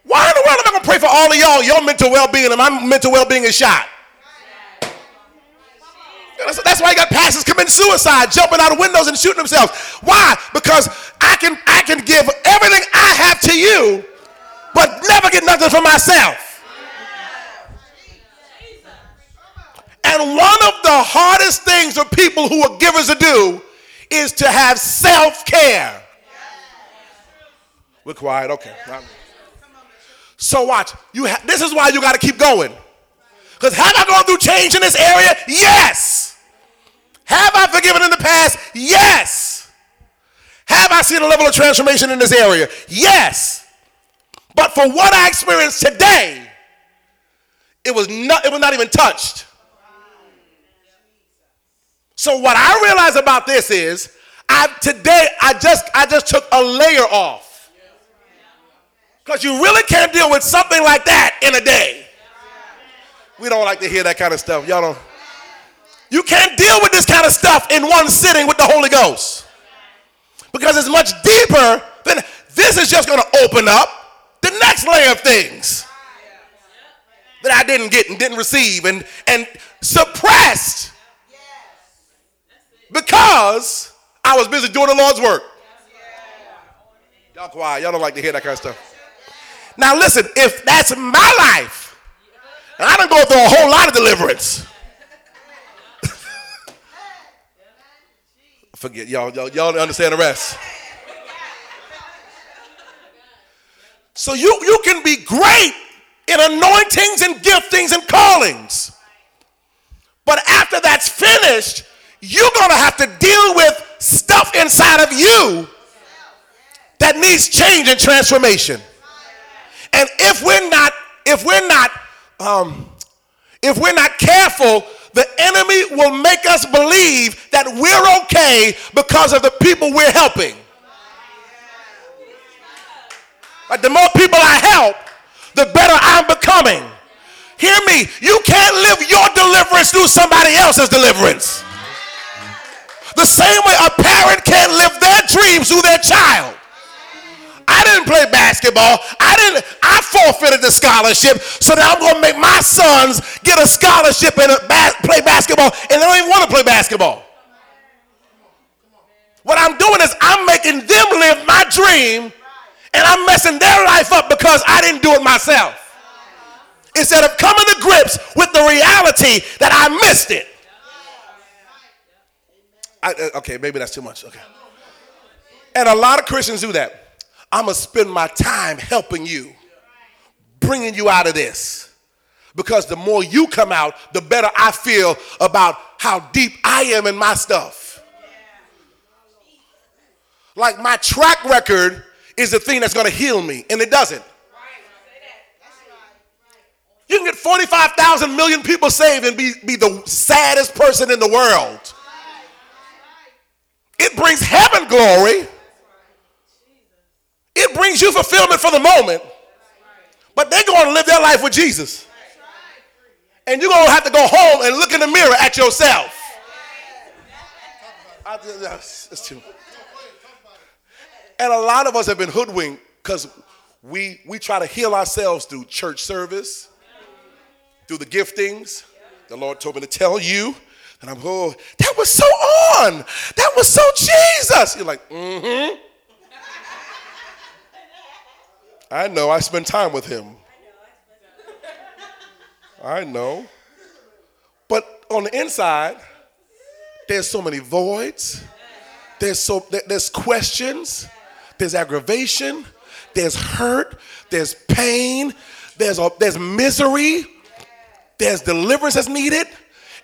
Why in the world am I going to pray for all of y'all, your mental well being, and my mental well being is shot? That's why you got pastors committing suicide, jumping out of windows and shooting themselves. Why? Because I can I can give everything I have to you, but never get nothing for myself. And one of the hardest things for people who are givers to do is to have self care. We're quiet, okay. So watch. You ha- this is why you got to keep going. Because have I gone through change in this area? Yes. Have I forgiven in the past? Yes. Have I seen a level of transformation in this area? Yes. But for what I experienced today, it was not, it was not even touched. So what I realize about this is I today I just I just took a layer off. Because you really can't deal with something like that in a day. We don't like to hear that kind of stuff. Y'all don't. You can't deal with this kind of stuff in one sitting with the Holy Ghost. Because it's much deeper than this is just going to open up the next layer of things that I didn't get and didn't receive and, and suppressed because I was busy doing the Lord's work. Y'all quiet. Y'all don't like to hear that kind of stuff. Now listen, if that's my life, and I don't go through a whole lot of deliverance. Forget y'all, y'all, y'all understand the rest. So you, you can be great in anointings and giftings and callings. But after that's finished, you're going to have to deal with stuff inside of you that needs change and transformation. And if we're not, if we're not, um, if we're not careful, the enemy will make us believe that we're okay because of the people we're helping. But the more people I help, the better I'm becoming. Hear me, you can't live your deliverance through somebody else's deliverance. The same way a parent can't live their dreams through their child. I didn't play basketball. I didn't. Forfeited the scholarship, so that I'm going to make my sons get a scholarship and a ba- play basketball, and they don't even want to play basketball. What I'm doing is I'm making them live my dream, and I'm messing their life up because I didn't do it myself. Instead of coming to grips with the reality that I missed it. I, uh, okay, maybe that's too much. Okay. And a lot of Christians do that. I'm going to spend my time helping you, bringing you out of this. Because the more you come out, the better I feel about how deep I am in my stuff. Like my track record is the thing that's going to heal me, and it doesn't. You can get 45,000 million people saved and be, be the saddest person in the world. It brings heaven glory. It brings you fulfillment for the moment. But they're going to live their life with Jesus. And you're going to have to go home and look in the mirror at yourself. It's too. And a lot of us have been hoodwinked because we, we try to heal ourselves through church service, through the giftings. The Lord told me to tell you and I'm, oh, that was so on. That was so Jesus. You're like, mm-hmm. I know. I spend time with him. I know. But on the inside, there's so many voids. There's so there's questions. There's aggravation. There's hurt. There's pain. There's a, there's misery. There's deliverance that's needed.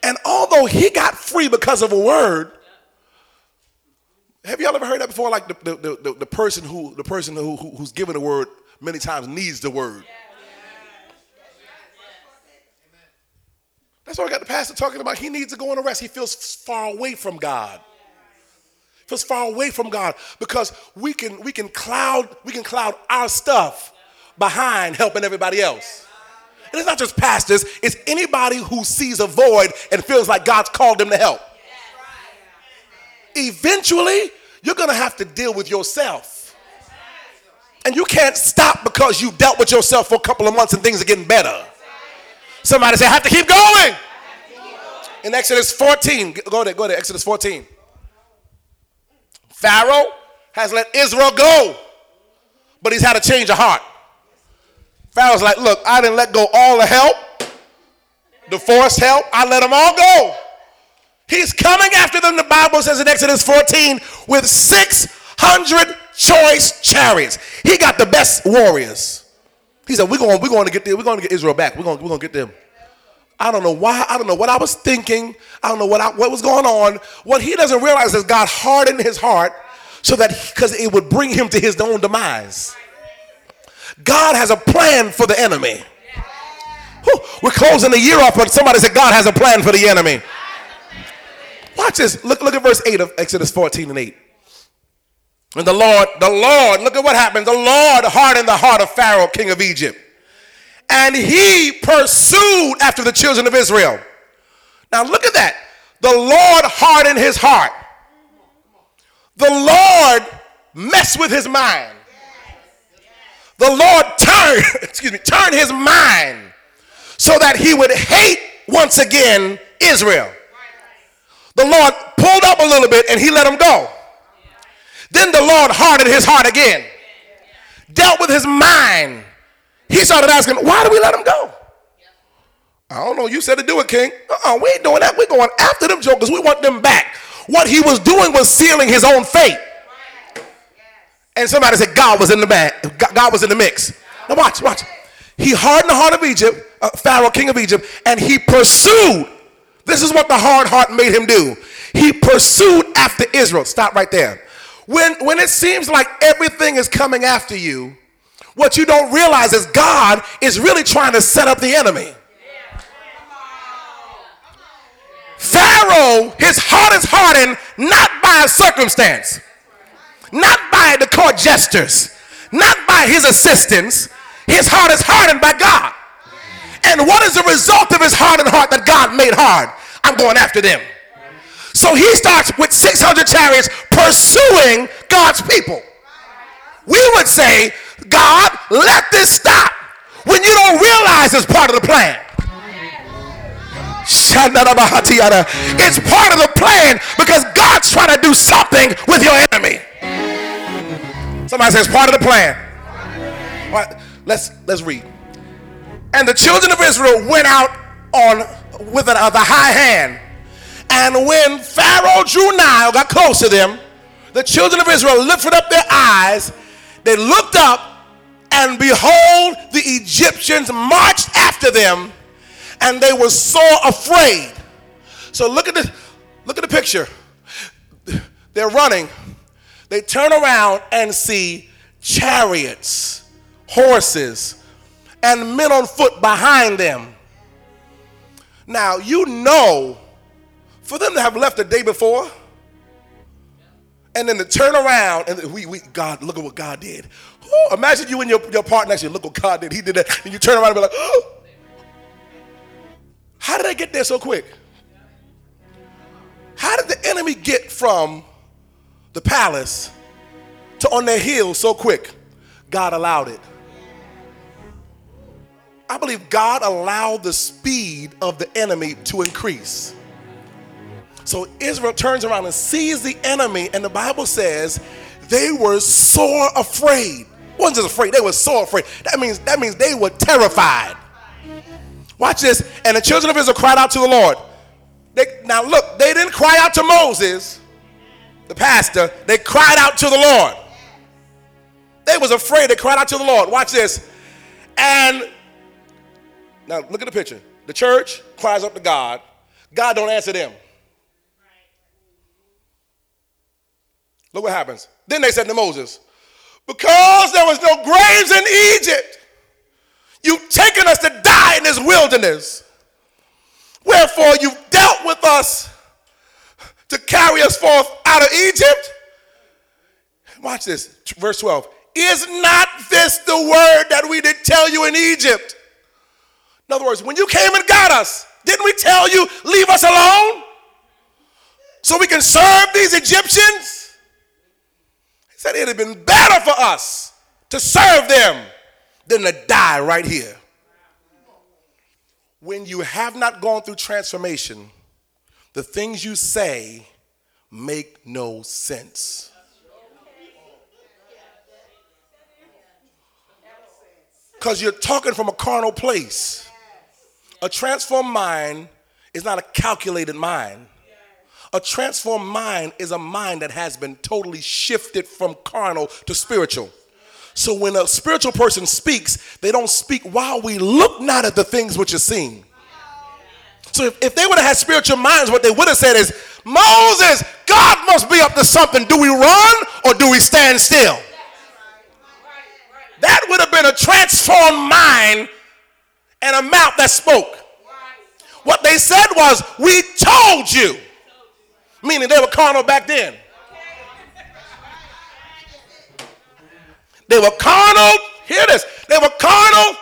And although he got free because of a word, have y'all ever heard that before? Like the, the, the, the person who the person who, who, who's given the word many times needs the word. That's why I got the pastor talking about he needs to go on a rest. He feels far away from God. Feels far away from God because we can we can cloud we can cloud our stuff behind helping everybody else. And it's not just pastors, it's anybody who sees a void and feels like God's called them to help. Eventually, you're going to have to deal with yourself. And you can't stop because you dealt with yourself for a couple of months and things are getting better. Somebody say, I have to keep going. In Exodus 14, go there, go there, Exodus 14. Pharaoh has let Israel go, but he's had a change of heart. Pharaoh's like, Look, I didn't let go all the help, the forced help, I let them all go. He's coming after them, the Bible says in Exodus 14, with 600 choice chariots. He got the best warriors. He said, We're going, we're going to get there. we're going to get Israel back. We're going, we're going to get them. I don't know why. I don't know what I was thinking. I don't know what I, what was going on. What he doesn't realize is God hardened his heart so that because it would bring him to his own demise. God has a plan for the enemy. Whew, we're closing the year off, but somebody said God has a plan for the enemy. Watch this. Look, look at verse 8 of Exodus 14 and 8. And the Lord, the Lord, look at what happened. The Lord hardened the heart of Pharaoh, king of Egypt and he pursued after the children of Israel. Now look at that. The Lord hardened his heart. The Lord messed with his mind. The Lord turned, excuse me, turned his mind so that he would hate once again Israel. The Lord pulled up a little bit and he let him go. Then the Lord hardened his heart again, dealt with his mind he started asking, why do we let him go? I don't know. You said to do it, King. Uh-uh, we ain't doing that. We're going after them jokers. We want them back. What he was doing was sealing his own fate. And somebody said God was in the bag. God was in the mix. Now watch, watch. He hardened the heart of Egypt, uh, Pharaoh, king of Egypt, and he pursued. This is what the hard heart made him do. He pursued after Israel. Stop right there. When, when it seems like everything is coming after you, what you don't realize is God is really trying to set up the enemy. Pharaoh, his heart is hardened not by a circumstance, not by the court jesters, not by his assistants. His heart is hardened by God. And what is the result of his hardened heart that God made hard? I'm going after them. So he starts with 600 chariots pursuing God's people. We would say God, let this stop when you don't realize it's part of the plan. It's part of the plan because God's trying to do something with your enemy. Somebody says part of the plan. All right, let's let's read. And the children of Israel went out on with the high hand. And when Pharaoh drew nigh got close to them, the children of Israel lifted up their eyes. They looked up, and behold, the Egyptians marched after them, and they were so afraid. So look at the look at the picture. They're running. They turn around and see chariots, horses, and men on foot behind them. Now, you know, for them to have left the day before, and then to turn around and we, we God, look at what God did. Ooh, imagine you and your, your partner actually look what God did. He did that. And you turn around and be like, oh. How did I get there so quick? How did the enemy get from the palace to on their heels so quick? God allowed it. I believe God allowed the speed of the enemy to increase. So Israel turns around and sees the enemy, and the Bible says they were sore afraid wasn't just afraid, they were so afraid. That means that means they were terrified. Watch this. And the children of Israel cried out to the Lord. They, now look, they didn't cry out to Moses, the pastor. They cried out to the Lord. They was afraid. They cried out to the Lord. Watch this. And now look at the picture. The church cries up to God. God don't answer them. Look what happens. Then they said to Moses, because there was no graves in Egypt, you've taken us to die in this wilderness. Wherefore, you've dealt with us to carry us forth out of Egypt. Watch this, verse 12. Is not this the word that we did tell you in Egypt? In other words, when you came and got us, didn't we tell you, leave us alone? So we can serve these Egyptians? Said it'd have been better for us to serve them than to die right here. When you have not gone through transformation, the things you say make no sense. Because you're talking from a carnal place. A transformed mind is not a calculated mind. A transformed mind is a mind that has been totally shifted from carnal to spiritual. So when a spiritual person speaks, they don't speak while we look not at the things which are seen. So if, if they would have had spiritual minds, what they would have said is, Moses, God must be up to something. Do we run or do we stand still? That would have been a transformed mind and a mouth that spoke. What they said was, We told you. Meaning they were carnal back then. They were carnal. Hear this. They were carnal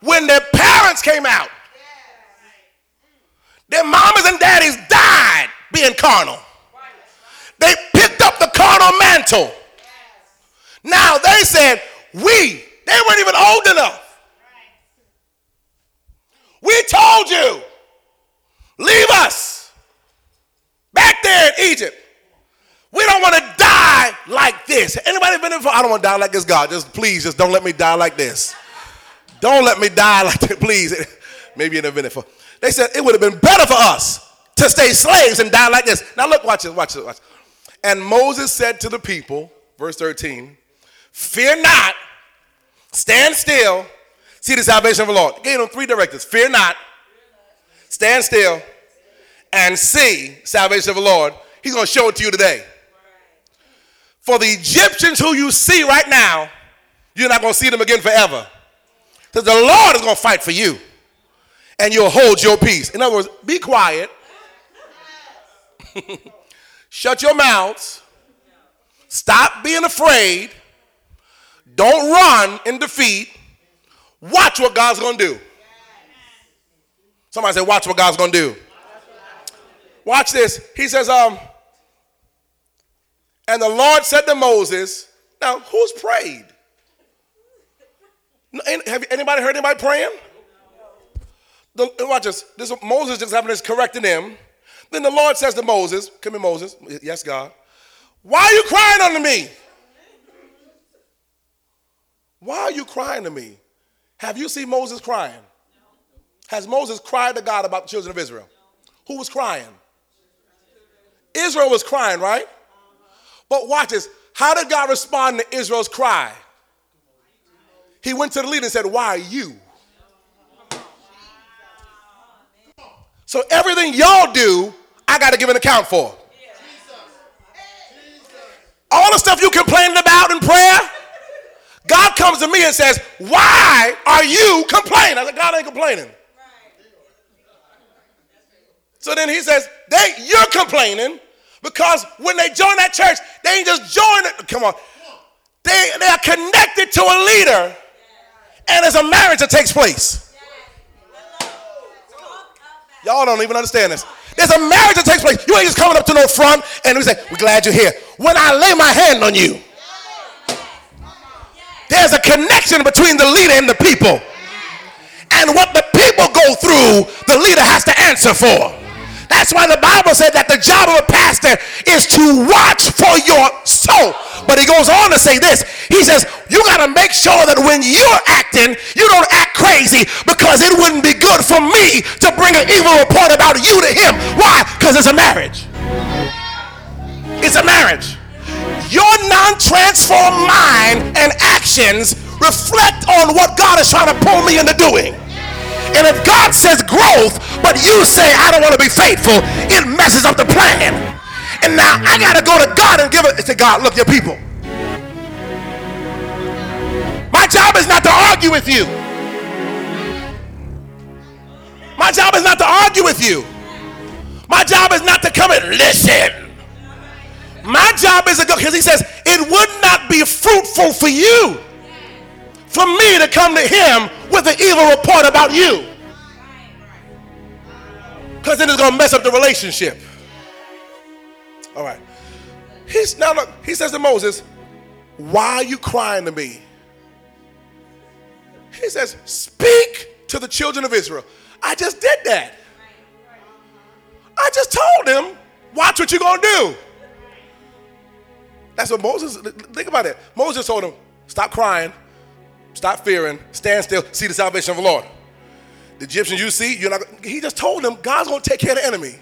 when their parents came out. Their mamas and daddies died being carnal. They picked up the carnal mantle. Now they said, we, they weren't even old enough. We told you, leave us back there in Egypt. We don't want to die like this. Anybody been in for? I don't want to die like this, God. Just please, just don't let me die like this. Don't let me die like this, please. Maybe in a minute for. They said it would have been better for us to stay slaves and die like this. Now look, watch this, watch this, watch. And Moses said to the people, verse 13, "Fear not, stand still, see the salvation of the Lord." He gave them three directives: Fear not, stand still, and see salvation of the Lord. He's going to show it to you today. For the Egyptians who you see right now, you're not going to see them again forever. Because the Lord is going to fight for you. And you'll hold your peace. In other words, be quiet. Shut your mouths. Stop being afraid. Don't run in defeat. Watch what God's going to do. Somebody say, watch what God's going to do. Watch this. He says, um, and the Lord said to Moses, Now, who's prayed? Have anybody heard anybody praying? The, watch this. this. Moses just happened to correcting him. Then the Lord says to Moses, Come here, Moses. Yes, God. Why are you crying unto me? Why are you crying to me? Have you seen Moses crying? Has Moses cried to God about the children of Israel? Who was crying? Israel was crying, right? But watch this. How did God respond to Israel's cry? He went to the leader and said, Why you? So everything y'all do, I got to give an account for. All the stuff you complaining about in prayer, God comes to me and says, Why are you complaining? I said, God ain't complaining. So then he says, they, You're complaining because when they join that church, they ain't just join it. Come on. They, they are connected to a leader, and there's a marriage that takes place. Y'all don't even understand this. There's a marriage that takes place. You ain't just coming up to no front and we say, We're glad you're here. When I lay my hand on you, there's a connection between the leader and the people. And what the people go through, the leader has to answer for. That's why the Bible said that the job of a pastor is to watch for your soul. But he goes on to say this. He says, you got to make sure that when you're acting, you don't act crazy because it wouldn't be good for me to bring an evil report about you to him. Why? Because it's a marriage. It's a marriage. Your non-transformed mind and actions reflect on what God is trying to pull me into doing. And if God says growth, but you say, I don't want to be faithful, it messes up the plan. And now I got to go to God and give it to God, look, your people. My job is not to argue with you. My job is not to argue with you. My job is not to come and listen. My job is to go, because he says, it would not be fruitful for you for me to come to him with an evil report about you. Because then it's going to mess up the relationship. All right. He's now look, he says to Moses, Why are you crying to me? He says, Speak to the children of Israel. I just did that. I just told them, Watch what you're going to do. That's what Moses, think about it. Moses told him, Stop crying, stop fearing, stand still, see the salvation of the Lord. The Egyptians you see, you're not, he just told them, God's going to take care of the enemy.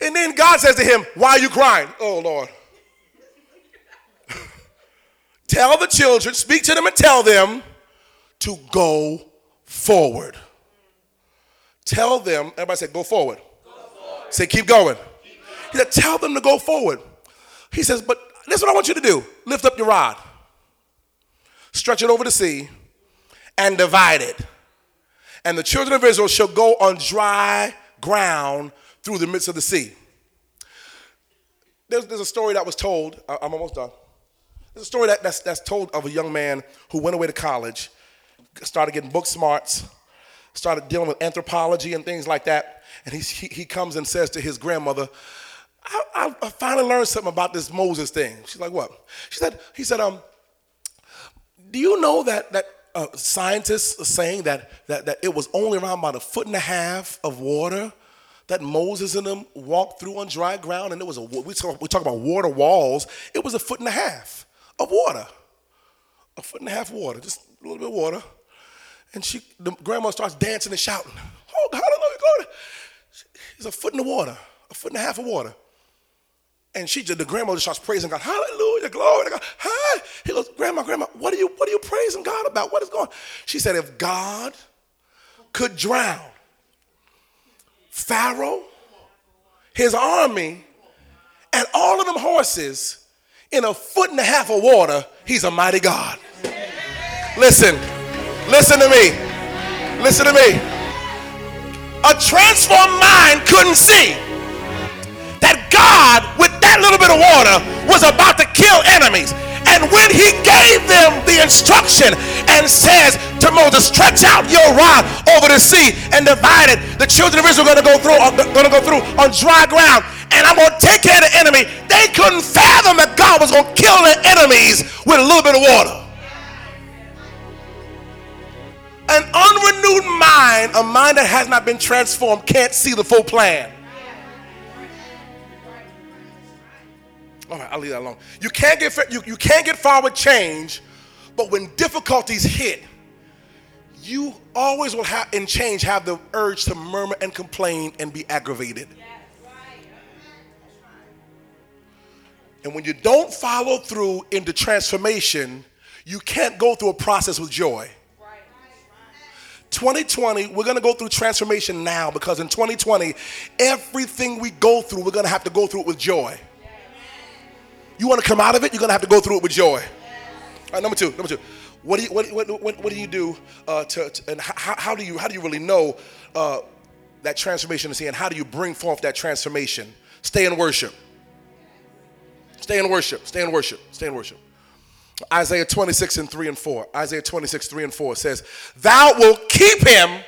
And then God says to him, Why are you crying? Oh, Lord. tell the children, speak to them and tell them to go forward. Tell them, everybody say, go forward. Go forward. Say, keep going. keep going. He said, tell them to go forward. He says, but this is what I want you to do lift up your rod, stretch it over the sea, and divide it. And the children of Israel shall go on dry ground through the midst of the sea. There's, there's a story that was told, I'm almost done. There's a story that, that's, that's told of a young man who went away to college, started getting book smarts, started dealing with anthropology and things like that. And he, he, comes and says to his grandmother, I, I, finally learned something about this Moses thing. She's like, what? She said, he said, um, do you know that, that uh, scientists are saying that, that, that it was only around about a foot and a half of water that Moses and them walked through on dry ground, and it was a we talk, we talk about water walls. It was a foot and a half of water, a foot and a half water, just a little bit of water. And she, the grandma starts dancing and shouting, "Oh, hallelujah, glory!" It's a foot in the water, a foot and a half of water. And she just, the grandmother starts praising God, hallelujah, glory to God. Hi. He goes, Grandma, Grandma, what are you, what are you praising God about? What is going on? She said, if God could drown Pharaoh, his army, and all of them horses in a foot and a half of water, he's a mighty God. Listen, listen to me. Listen to me. A transformed mind couldn't see that little bit of water, was about to kill enemies. And when he gave them the instruction and says to Moses, stretch out your rod over the sea and divide it, the children of Israel are going to go through, uh, are going to go through on dry ground. And I'm going to take care of the enemy. They couldn't fathom that God was going to kill their enemies with a little bit of water. An unrenewed mind, a mind that has not been transformed, can't see the full plan. All right, I'll leave that alone. You can't get you, you can't get far with change, but when difficulties hit, you always will have in change have the urge to murmur and complain and be aggravated. And when you don't follow through into transformation, you can't go through a process with joy. 2020, we're going to go through transformation now because in 2020, everything we go through, we're going to have to go through it with joy. You want to come out of it, you're going to have to go through it with joy. All right, number two, number two. What do you, what, what, what, what do, you do uh, to, to, and how, how, do you, how do you really know uh, that transformation is here and how do you bring forth that transformation? Stay in worship. Stay in worship. Stay in worship. Stay in worship. Isaiah 26 and 3 and 4. Isaiah 26, 3 and 4 says, Thou wilt keep him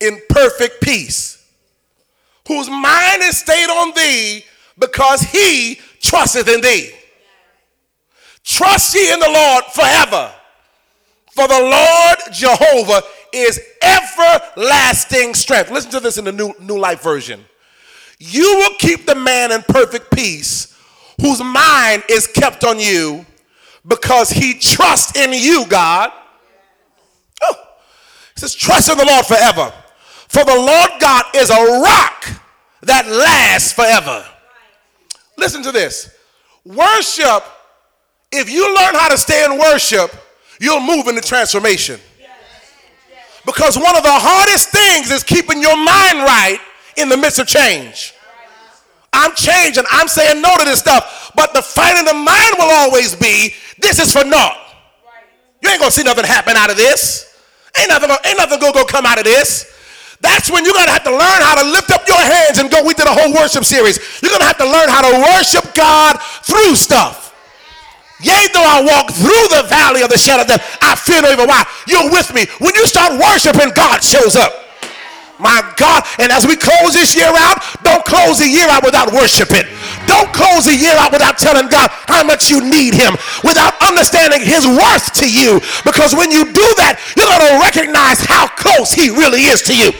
in perfect peace, whose mind is stayed on thee because he trusteth in thee. Trust ye in the Lord forever. For the Lord Jehovah is everlasting strength. Listen to this in the New, New Life Version. You will keep the man in perfect peace whose mind is kept on you because he trusts in you, God. Oh, he says, trust in the Lord forever. For the Lord God is a rock that lasts forever. Listen to this. Worship, if you learn how to stay in worship, you'll move into transformation. Because one of the hardest things is keeping your mind right in the midst of change. I'm changing. I'm saying no to this stuff. But the fight in the mind will always be this is for naught. You ain't gonna see nothing happen out of this. Ain't nothing, gonna, ain't nothing gonna go come out of this. That's when you're going to have to learn how to lift up your hands and go. We did a whole worship series. You're going to have to learn how to worship God through stuff. Yea, though I walk through the valley of the shadow of death, I fear no evil. Why? You're with me. When you start worshiping, God shows up. My God. And as we close this year out, don't close the year out without worshiping. Don't close the year out without telling God how much you need Him, without understanding His worth to you. Because when you do that, you're going to recognize how close He really is to you.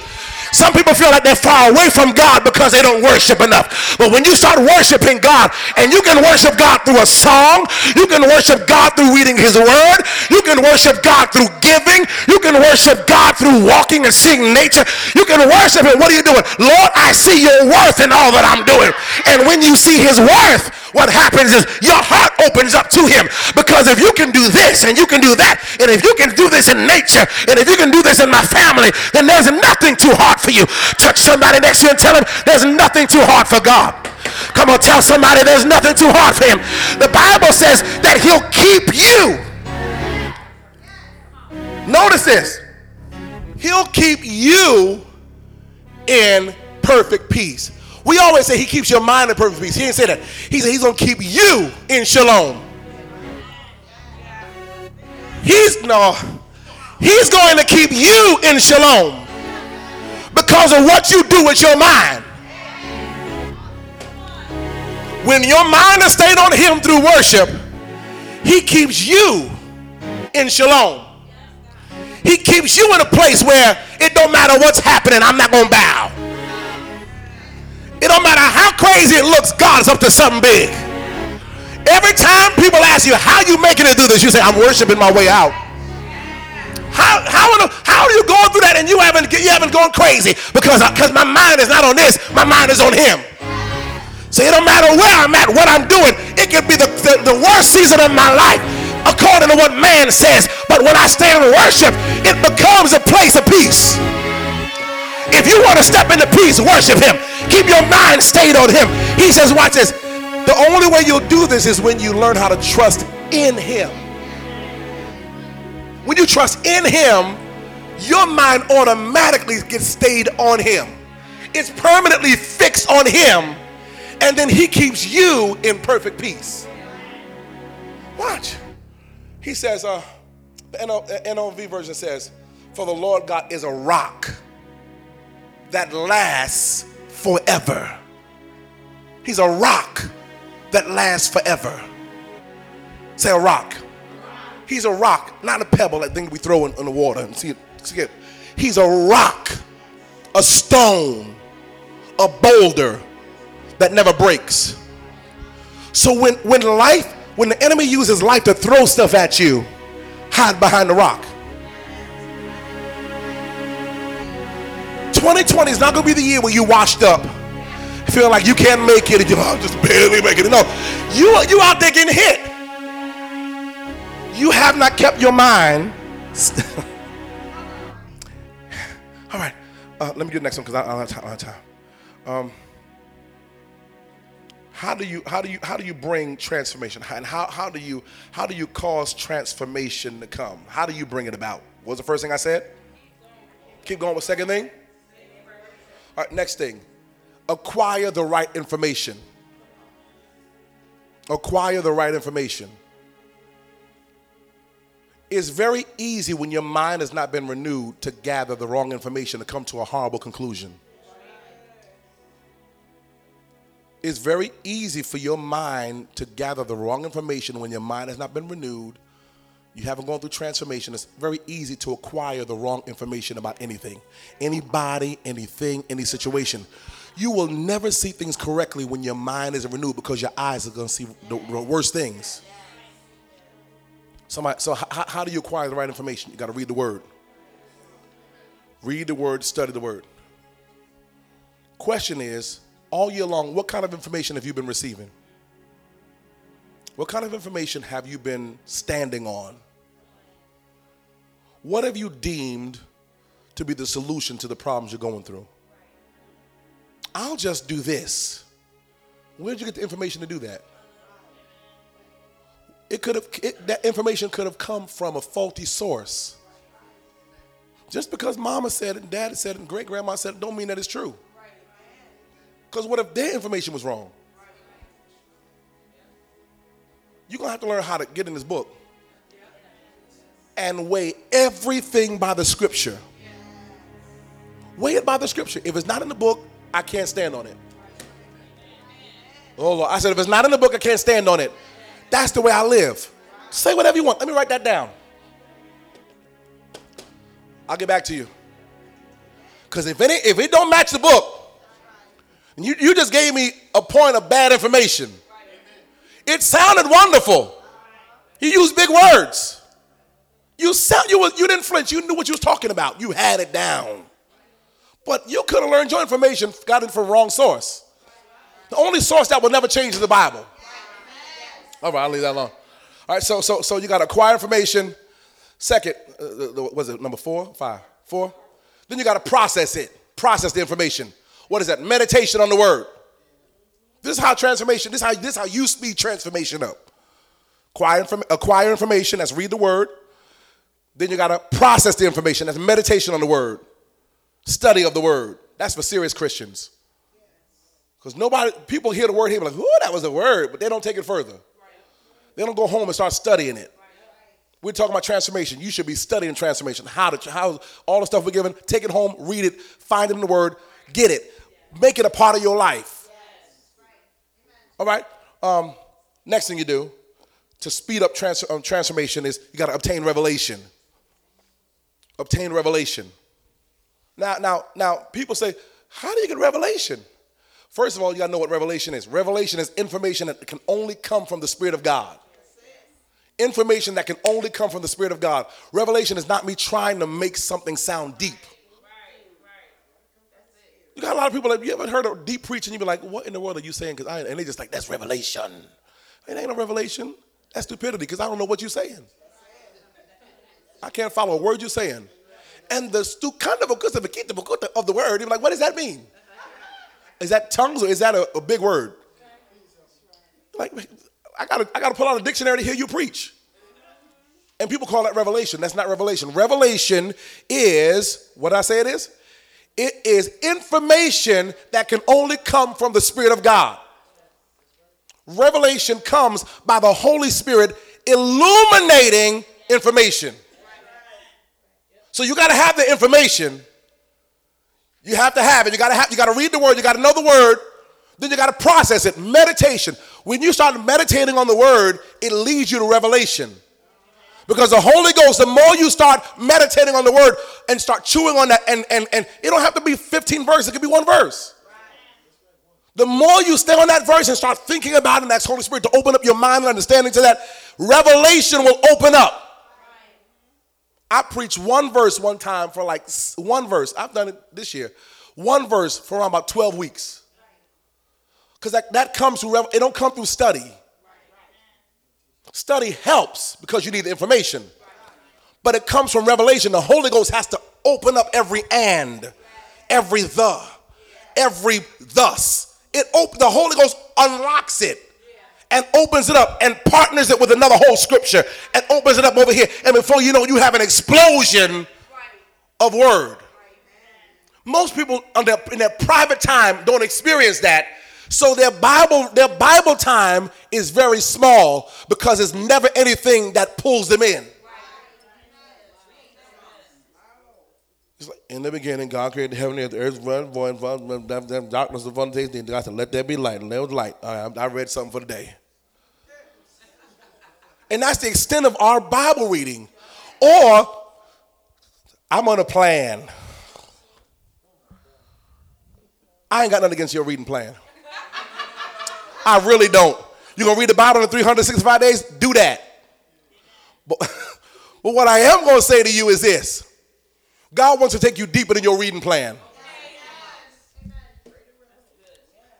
Some people feel like they're far away from God because they don't worship enough. But when you start worshiping God, and you can worship God through a song, you can worship God through reading His Word, you can worship God through giving, you can worship God through walking and seeing nature, you can worship Him. What are you doing? Lord, I see your worth in all that I'm doing. And when you see His worth, what happens is your heart opens up to him because if you can do this and you can do that and if you can do this in nature and if you can do this in my family then there's nothing too hard for you. Touch somebody next to you and tell them there's nothing too hard for god. Come on tell somebody there's nothing too hard for him. The bible says that he'll keep you. Notice this. He'll keep you in perfect peace. We always say he keeps your mind in perfect peace. He didn't say that. He said he's going to keep you in shalom. He's no, he's going to keep you in shalom because of what you do with your mind. When your mind is stayed on him through worship, he keeps you in shalom. He keeps you in a place where it don't matter what's happening, I'm not going to bow. It don't matter how crazy it looks, God is up to something big. Every time people ask you, how you making it through this, you say, I'm worshiping my way out. How, how, how are you going through that and you haven't, you haven't gone crazy? Because because my mind is not on this, my mind is on him. So it don't matter where I'm at, what I'm doing. It could be the, the, the worst season of my life, according to what man says. But when I stand in worship, it becomes a place of peace. If you want to step into peace, worship him. Keep your mind stayed on him. He says, watch this. The only way you'll do this is when you learn how to trust in him. When you trust in him, your mind automatically gets stayed on him. It's permanently fixed on him, and then he keeps you in perfect peace. Watch. He says, uh, the NIV version says, For the Lord God is a rock that lasts forever. He's a rock that lasts forever. Say a rock. He's a rock, not a pebble, that thing we throw in, in the water and see it, see it. He's a rock, a stone, a boulder that never breaks. So when, when life, when the enemy uses life to throw stuff at you, hide behind the rock. 2020 is not going to be the year where you washed up, feel like you can't make it, you're oh, just barely making it. No, you you out there getting hit. You have not kept your mind. All right, uh, let me do the next one because I, I don't have time. Um, how do you how do you how do you bring transformation and how, how do you how do you cause transformation to come how do you bring it about what was the first thing i said keep going with second thing all right, next thing acquire the right information. Acquire the right information. It's very easy when your mind has not been renewed to gather the wrong information to come to a horrible conclusion. It's very easy for your mind to gather the wrong information when your mind has not been renewed you haven't gone through transformation, it's very easy to acquire the wrong information about anything, anybody, anything, any situation. You will never see things correctly when your mind isn't renewed because your eyes are going to see the, worst things. Somebody, so, how, how do you acquire the right information? You got to read the word. Read the word, study the word. Question is all year long, what kind of information have you been receiving? What kind of information have you been standing on? What have you deemed to be the solution to the problems you're going through? I'll just do this. Where did you get the information to do that? It could have it, that information could have come from a faulty source. Just because mama said it and dad said it and great grandma said it don't mean that it's true. Because what if their information was wrong? You're going to have to learn how to get in this book and weigh everything by the scripture. Weigh it by the scripture. If it's not in the book, I can't stand on it. Oh Lord. I said, if it's not in the book, I can't stand on it. That's the way I live. Say whatever you want. Let me write that down. I'll get back to you. Because if, any, if it don't match the book, you, you just gave me a point of bad information. It sounded wonderful. You used big words. You sound you was, you didn't flinch. You knew what you was talking about. You had it down. But you could have learned your information, got it from wrong source. The only source that will never change is the Bible. All right, I'll leave that alone. All right, so so so you got to acquire information. Second, uh, was it number four, five, four? Then you got to process it. Process the information. What is that? Meditation on the word. This is how transformation. This is how this is how you speed transformation up. Acquire, acquire information. That's read the word. Then you got to process the information. That's meditation on the word. Study of the word. That's for serious Christians. Because nobody, people hear the word here, like, "Oh, that was a word," but they don't take it further. They don't go home and start studying it. We're talking about transformation. You should be studying transformation. How to, how all the stuff we're given, take it home, read it, find it in the Word, get it, make it a part of your life. All right. Um, next thing you do to speed up trans- um, transformation is you got to obtain revelation. Obtain revelation. Now, now, now, people say, how do you get revelation? First of all, you got to know what revelation is. Revelation is information that can only come from the Spirit of God. Information that can only come from the Spirit of God. Revelation is not me trying to make something sound deep. You got a lot of people like you ever heard of deep preaching? You be like, "What in the world are you saying?" Because I and they just like, "That's revelation." It ain't no revelation. That's stupidity. Because I don't know what you're saying. I can't follow a word you're saying. And the stu kind of of the word, you're like, "What does that mean?" Is that tongues or is that a, a big word? Like, I gotta, I gotta pull out a dictionary to hear you preach. And people call that revelation. That's not revelation. Revelation is, what I say it is? It is information that can only come from the Spirit of God. Revelation comes by the Holy Spirit illuminating information. So you got to have the information you have to have it. You gotta have, you gotta read the word, you gotta know the word, then you gotta process it. Meditation. When you start meditating on the word, it leads you to revelation. Because the Holy Ghost, the more you start meditating on the word and start chewing on that, and, and, and it don't have to be 15 verses, it could be one verse. The more you stay on that verse and start thinking about it and ask Holy Spirit to open up your mind and understanding to that, revelation will open up. I preached one verse one time for like one verse. I've done it this year. One verse for around about 12 weeks. Because that, that comes through, it don't come through study. Study helps because you need the information. But it comes from revelation. The Holy Ghost has to open up every and, every the, every thus. It op- the Holy Ghost unlocks it and opens it up and partners it with another whole scripture and opens it up over here. And before you know, you have an explosion of word. Most people their, in their private time don't experience that. So their Bible, their Bible time is very small because there's never anything that pulls them in. Like, in the beginning, God created the heaven and the earth, run, void, darkness of one day. God said, "Let there be light," and there was light. I read something for the day. And that's the extent of our Bible reading. Or I'm on a plan. I ain't got nothing against your reading plan. I really don't. You're going to read the Bible in 365 days? Do that. But, but what I am going to say to you is this God wants to take you deeper than your reading plan.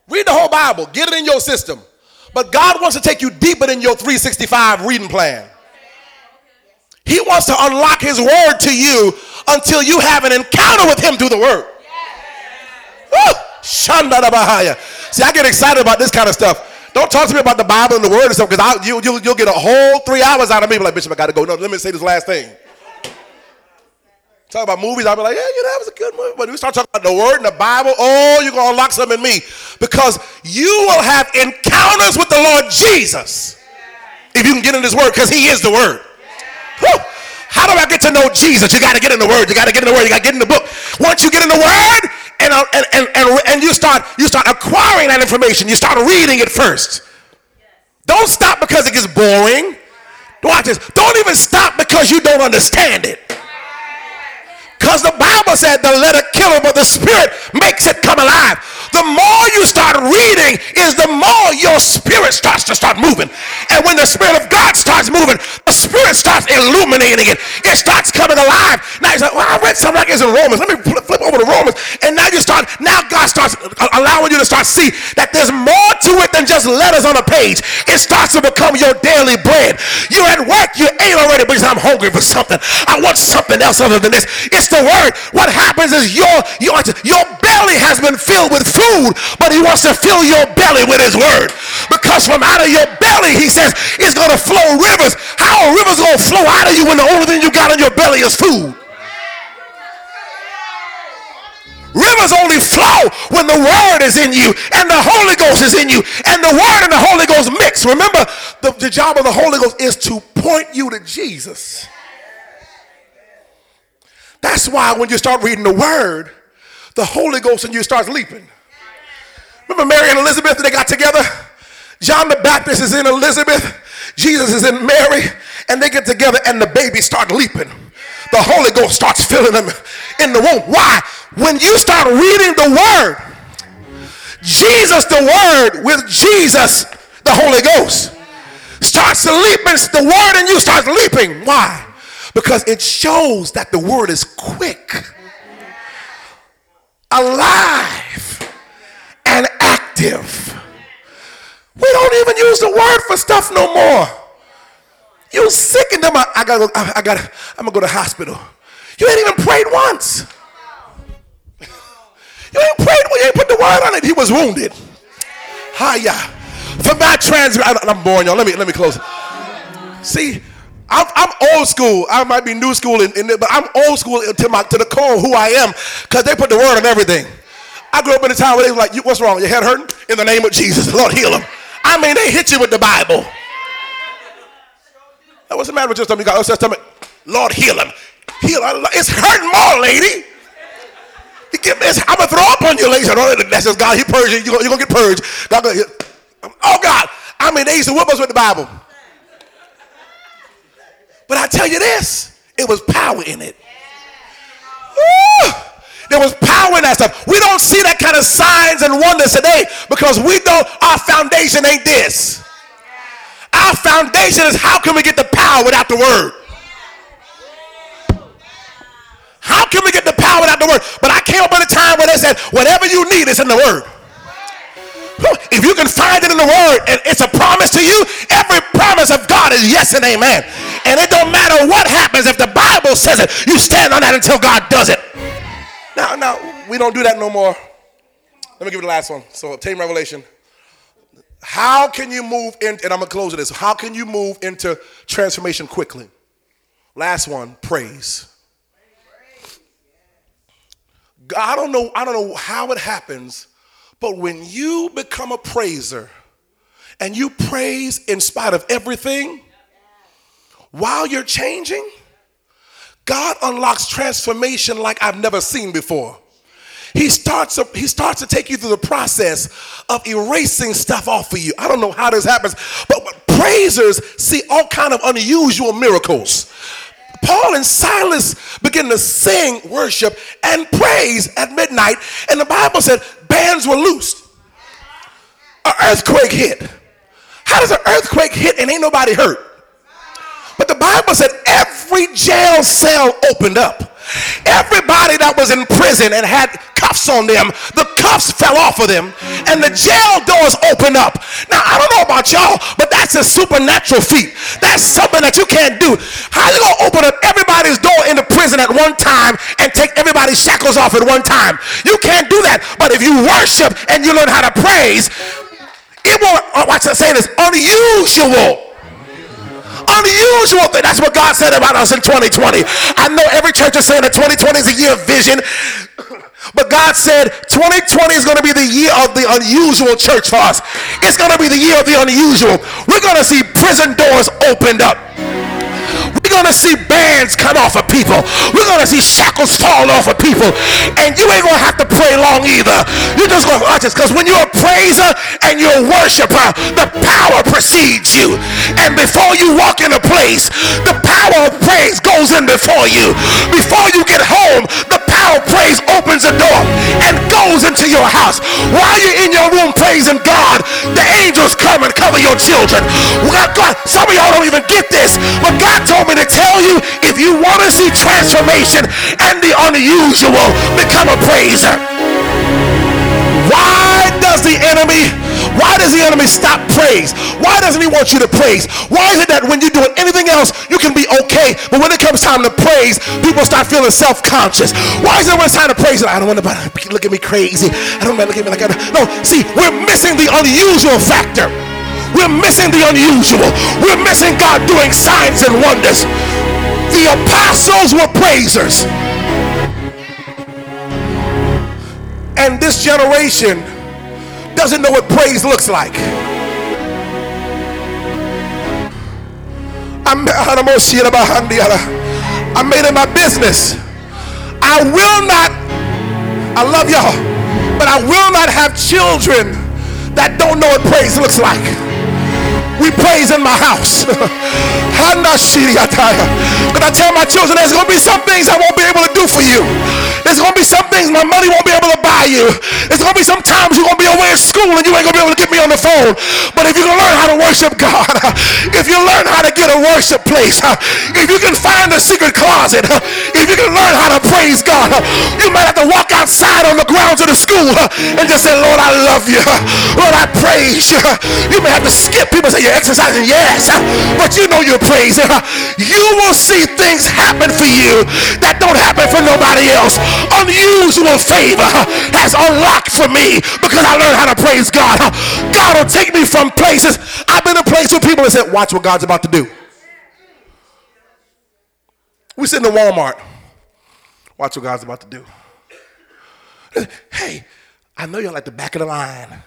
Read the whole Bible, get it in your system. But God wants to take you deeper than your 365 reading plan. He wants to unlock His word to you until you have an encounter with Him through the word. Bahaya. See, I get excited about this kind of stuff. Don't talk to me about the Bible and the Word and stuff because you, you, you'll get a whole three hours out of me. Like, Bishop, I got to go. No, let me say this last thing. Talk about movies, I'll be like, yeah, yeah, that was a good movie. But we start talking about the word and the Bible, oh, you're going to unlock something in me. Because you will have encounters with the Lord Jesus. If you can get in his word, because he is the word. How do I get to know Jesus? You got to get in the word. You got to get in the word. You got to get in the book. Once you get in the word and, and, and, and, and you start you start acquiring that information, you start reading it first. Don't stop because it gets boring. Watch this. Don't even stop because you don't understand it. Because the Bible said the letter kill but the spirit makes it come alive. The more you start reading is the more your spirit starts to start moving. And when the spirit of God starts moving, the spirit starts illuminating it. It starts coming alive. Now he's like, well, I read something like this in Romans. Let me flip over to Romans. And now you start, now God starts allowing you to start see that there's more to it than just letters on a page. It starts to become your daily bread. You're at work, you ate already because I'm hungry for something. I want something else other than this. It's the word. What happens is your, your, your belly has been filled with food, but he wants to fill your belly with his word. Because from out of your belly, he says, it's going to flow rivers. How are rivers going to flow out of you when the only thing you got in your belly is food? Rivers only flow when the word is in you and the Holy Ghost is in you and the word and the Holy Ghost mix. Remember, the, the job of the Holy Ghost is to point you to Jesus. That's why when you start reading the word, the Holy Ghost in you starts leaping. Remember Mary and Elizabeth, they got together? John the Baptist is in Elizabeth, Jesus is in Mary, and they get together and the baby start leaping. The Holy Ghost starts filling them in the womb. Why? When you start reading the word, Jesus the word with Jesus the Holy Ghost starts to the word in you starts leaping. Why? Because it shows that the word is quick, alive, and active. We don't even use the word for stuff no more. You sick and them. I, I gotta. I, I gotta. I'm gonna go to the hospital. You ain't even prayed once. You ain't prayed. You ain't put the word on it. He was wounded. Hiya. For my transgression. I'm boring, y'all. Let me let me close. See, I'm, I'm, old school. I might be new school, in, in, but I'm old school to, my, to the core of who I am because they put the word on everything. I grew up in a time where they were like, what's wrong? Your head hurting? In the name of Jesus, Lord, heal him. I mean, they hit you with the Bible. What's the matter with your stomach? You got stomach. Lord, heal him. Heal. It's hurting more, lady. I'm going to throw up on you, lady. That's just God. He purged you. You're to get purged. God, oh, God. I mean, they used to whip us with the Bible. But I tell you this, it was power in it. There was power in that stuff. We don't see that kind of signs and wonders today because we know our foundation ain't this. Our foundation is how can we get the power without the word? How can we get the power without the word? But I came up at a time where they said, whatever you need is in the word. If you can find it in the word and it's a promise to you, every promise of God is yes and amen. And it don't matter what happens if the Bible says it, you stand on that until God does it. Now, now we don't do that no more. Let me give you the last one. So obtain revelation. How can you move in, and I'm gonna close with this. How can you move into transformation quickly? Last one, praise. I don't know, I don't know how it happens but when you become a praiser and you praise in spite of everything, while you're changing, God unlocks transformation like I've never seen before. He starts, to, he starts to take you through the process of erasing stuff off of you. I don't know how this happens, but, praisers see all kind of unusual miracles. Paul and Silas begin to sing, worship, and praise at midnight. And the Bible said bands were loosed. An earthquake hit. How does an earthquake hit and ain't nobody hurt? But the Bible said every jail cell opened up. Everybody that was in prison and had cuffs on them, the cuffs fell off of them and the jail doors opened up. Now, I don't know about y'all, but that's a supernatural feat. That's something that you can't do. How you gonna open up everybody's door in the prison at one time and take everybody's shackles off at one time? You can't do that. But if you worship and you learn how to praise, it won't, uh, watch that saying is unusual unusual thing. That's what God said about us in 2020. I know every church is saying that 2020 is a year of vision. But God said 2020 is going to be the year of the unusual church for us. It's going to be the year of the unusual. We're going to see prison doors opened up. We're going to see bands come off of people. We're going to see shackles fall off of people. And you ain't going to have to pray long either. You're just going to watch this because when you're a praiser and you're a worshiper, the power precedes you. And before you walk in a place, the power of praise goes in before you. Before you get home, the power of praise opens the door and goes into your house. While you're in your room praising God, the angels come and cover your children. God, some of y'all don't even get this, but God told me to tell you if you want to see transformation and the unusual, become a praiser. Why does the enemy why does the enemy stop praise? Why doesn't he want you to praise? Why is it that when you're doing anything else, you can be okay, but when it comes time to praise, people start feeling self-conscious? Why is it when it's time to praise? I don't want to look at me crazy. I don't want to look at me like I No, see, we're missing the unusual factor. We're missing the unusual. We're missing God doing signs and wonders. The apostles were praisers. And this generation doesn't know what praise looks like. I'm, I made it my business. I will not, I love y'all, but I will not have children that don't know what praise looks like we praise in my house. But I tell my children there's going to be some things I won't be able to do for you. There's going to be some things my money won't be able to buy you. There's going to be some times you're going to be away at school and you ain't going to be able to get me on the phone. But if you can learn how to worship God, if you learn how to get a worship place, if you can find a secret closet, if you can learn how to praise God, you might have to walk outside on the grounds of the school and just say, Lord, I love you. Lord, I praise you. You may have to skip people say, you're exercising, yes, but you know you're praising. You will see things happen for you that don't happen for nobody else. Unusual favor has unlocked for me because I learned how to praise God. God will take me from places. I've been in places where people have said, watch what God's about to do. We sit in the Walmart. Watch what God's about to do. Hey, I know you're like the back of the line. And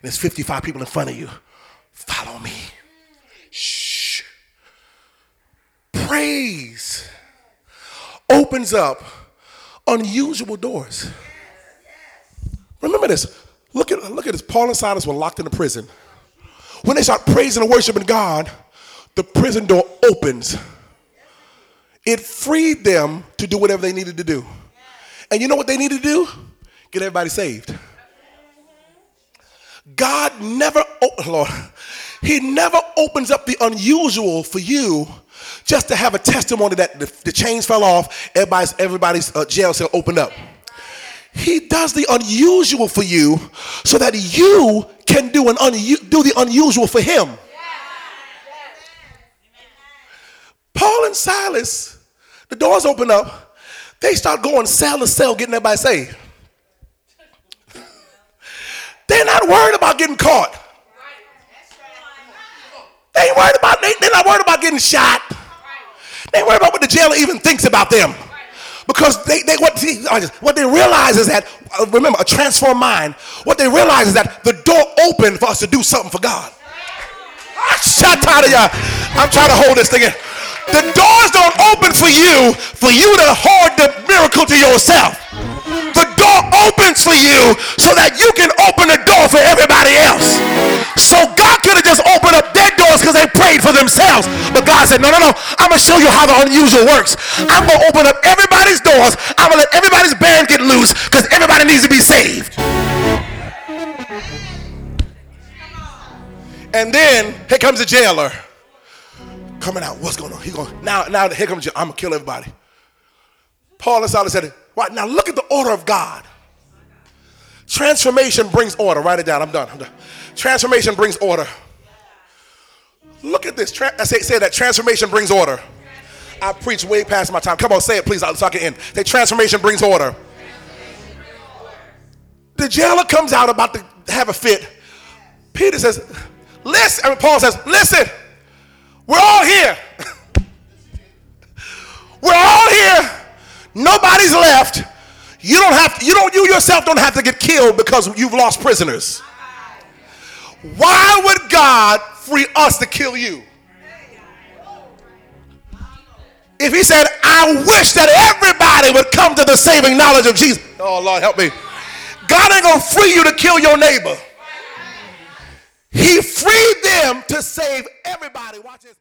there's 55 people in front of you. Follow me. Shh. Praise opens up unusual doors. Remember this. Look at, look at this. Paul and Silas were locked in a prison. When they start praising and worshiping God, the prison door opens. It freed them to do whatever they needed to do. And you know what they needed to do? Get everybody saved. God never, oh Lord, He never opens up the unusual for you just to have a testimony that the, the chains fell off, everybody's, everybody's uh, jail cell opened up. He does the unusual for you so that you can do, an unu- do the unusual for Him. Paul and Silas, the doors open up, they start going cell to cell getting everybody saved. They're not worried about getting caught. They ain't worried about, they, they're not worried about getting shot. They ain't worried about what the jailer even thinks about them. Because they, they what, what they realize is that, uh, remember, a transformed mind, what they realize is that the door opened for us to do something for God. Ah, out of y'all. I'm trying to hold this thing in. The doors don't open for you for you to hoard the miracle to yourself the door opens for you so that you can open the door for everybody else. So God could have just opened up their doors because they prayed for themselves. But God said, no, no, no. I'm going to show you how the unusual works. I'm going to open up everybody's doors. I'm going to let everybody's band get loose because everybody needs to be saved. And then here comes the jailer coming out. What's going on? He going now. Now here comes. I'm gonna kill everybody. Paul and Silas said, Right now, look at the order of God. Transformation brings order. Write it down. I'm done. I'm done. Transformation brings order. Look at this. Tra- I say, say that transformation brings order. I preach way past my time. Come on, say it, please, so I can end. Say transformation brings order. The jailer comes out about to have a fit. Peter says, "Listen." Mean, Paul says, "Listen, we're all here. we're all here." Nobody's left. You don't have to, you don't you yourself don't have to get killed because you've lost prisoners. Why would God free us to kill you? If he said, I wish that everybody would come to the saving knowledge of Jesus. Oh, Lord, help me. God ain't to free you to kill your neighbor. He freed them to save everybody. Watch this.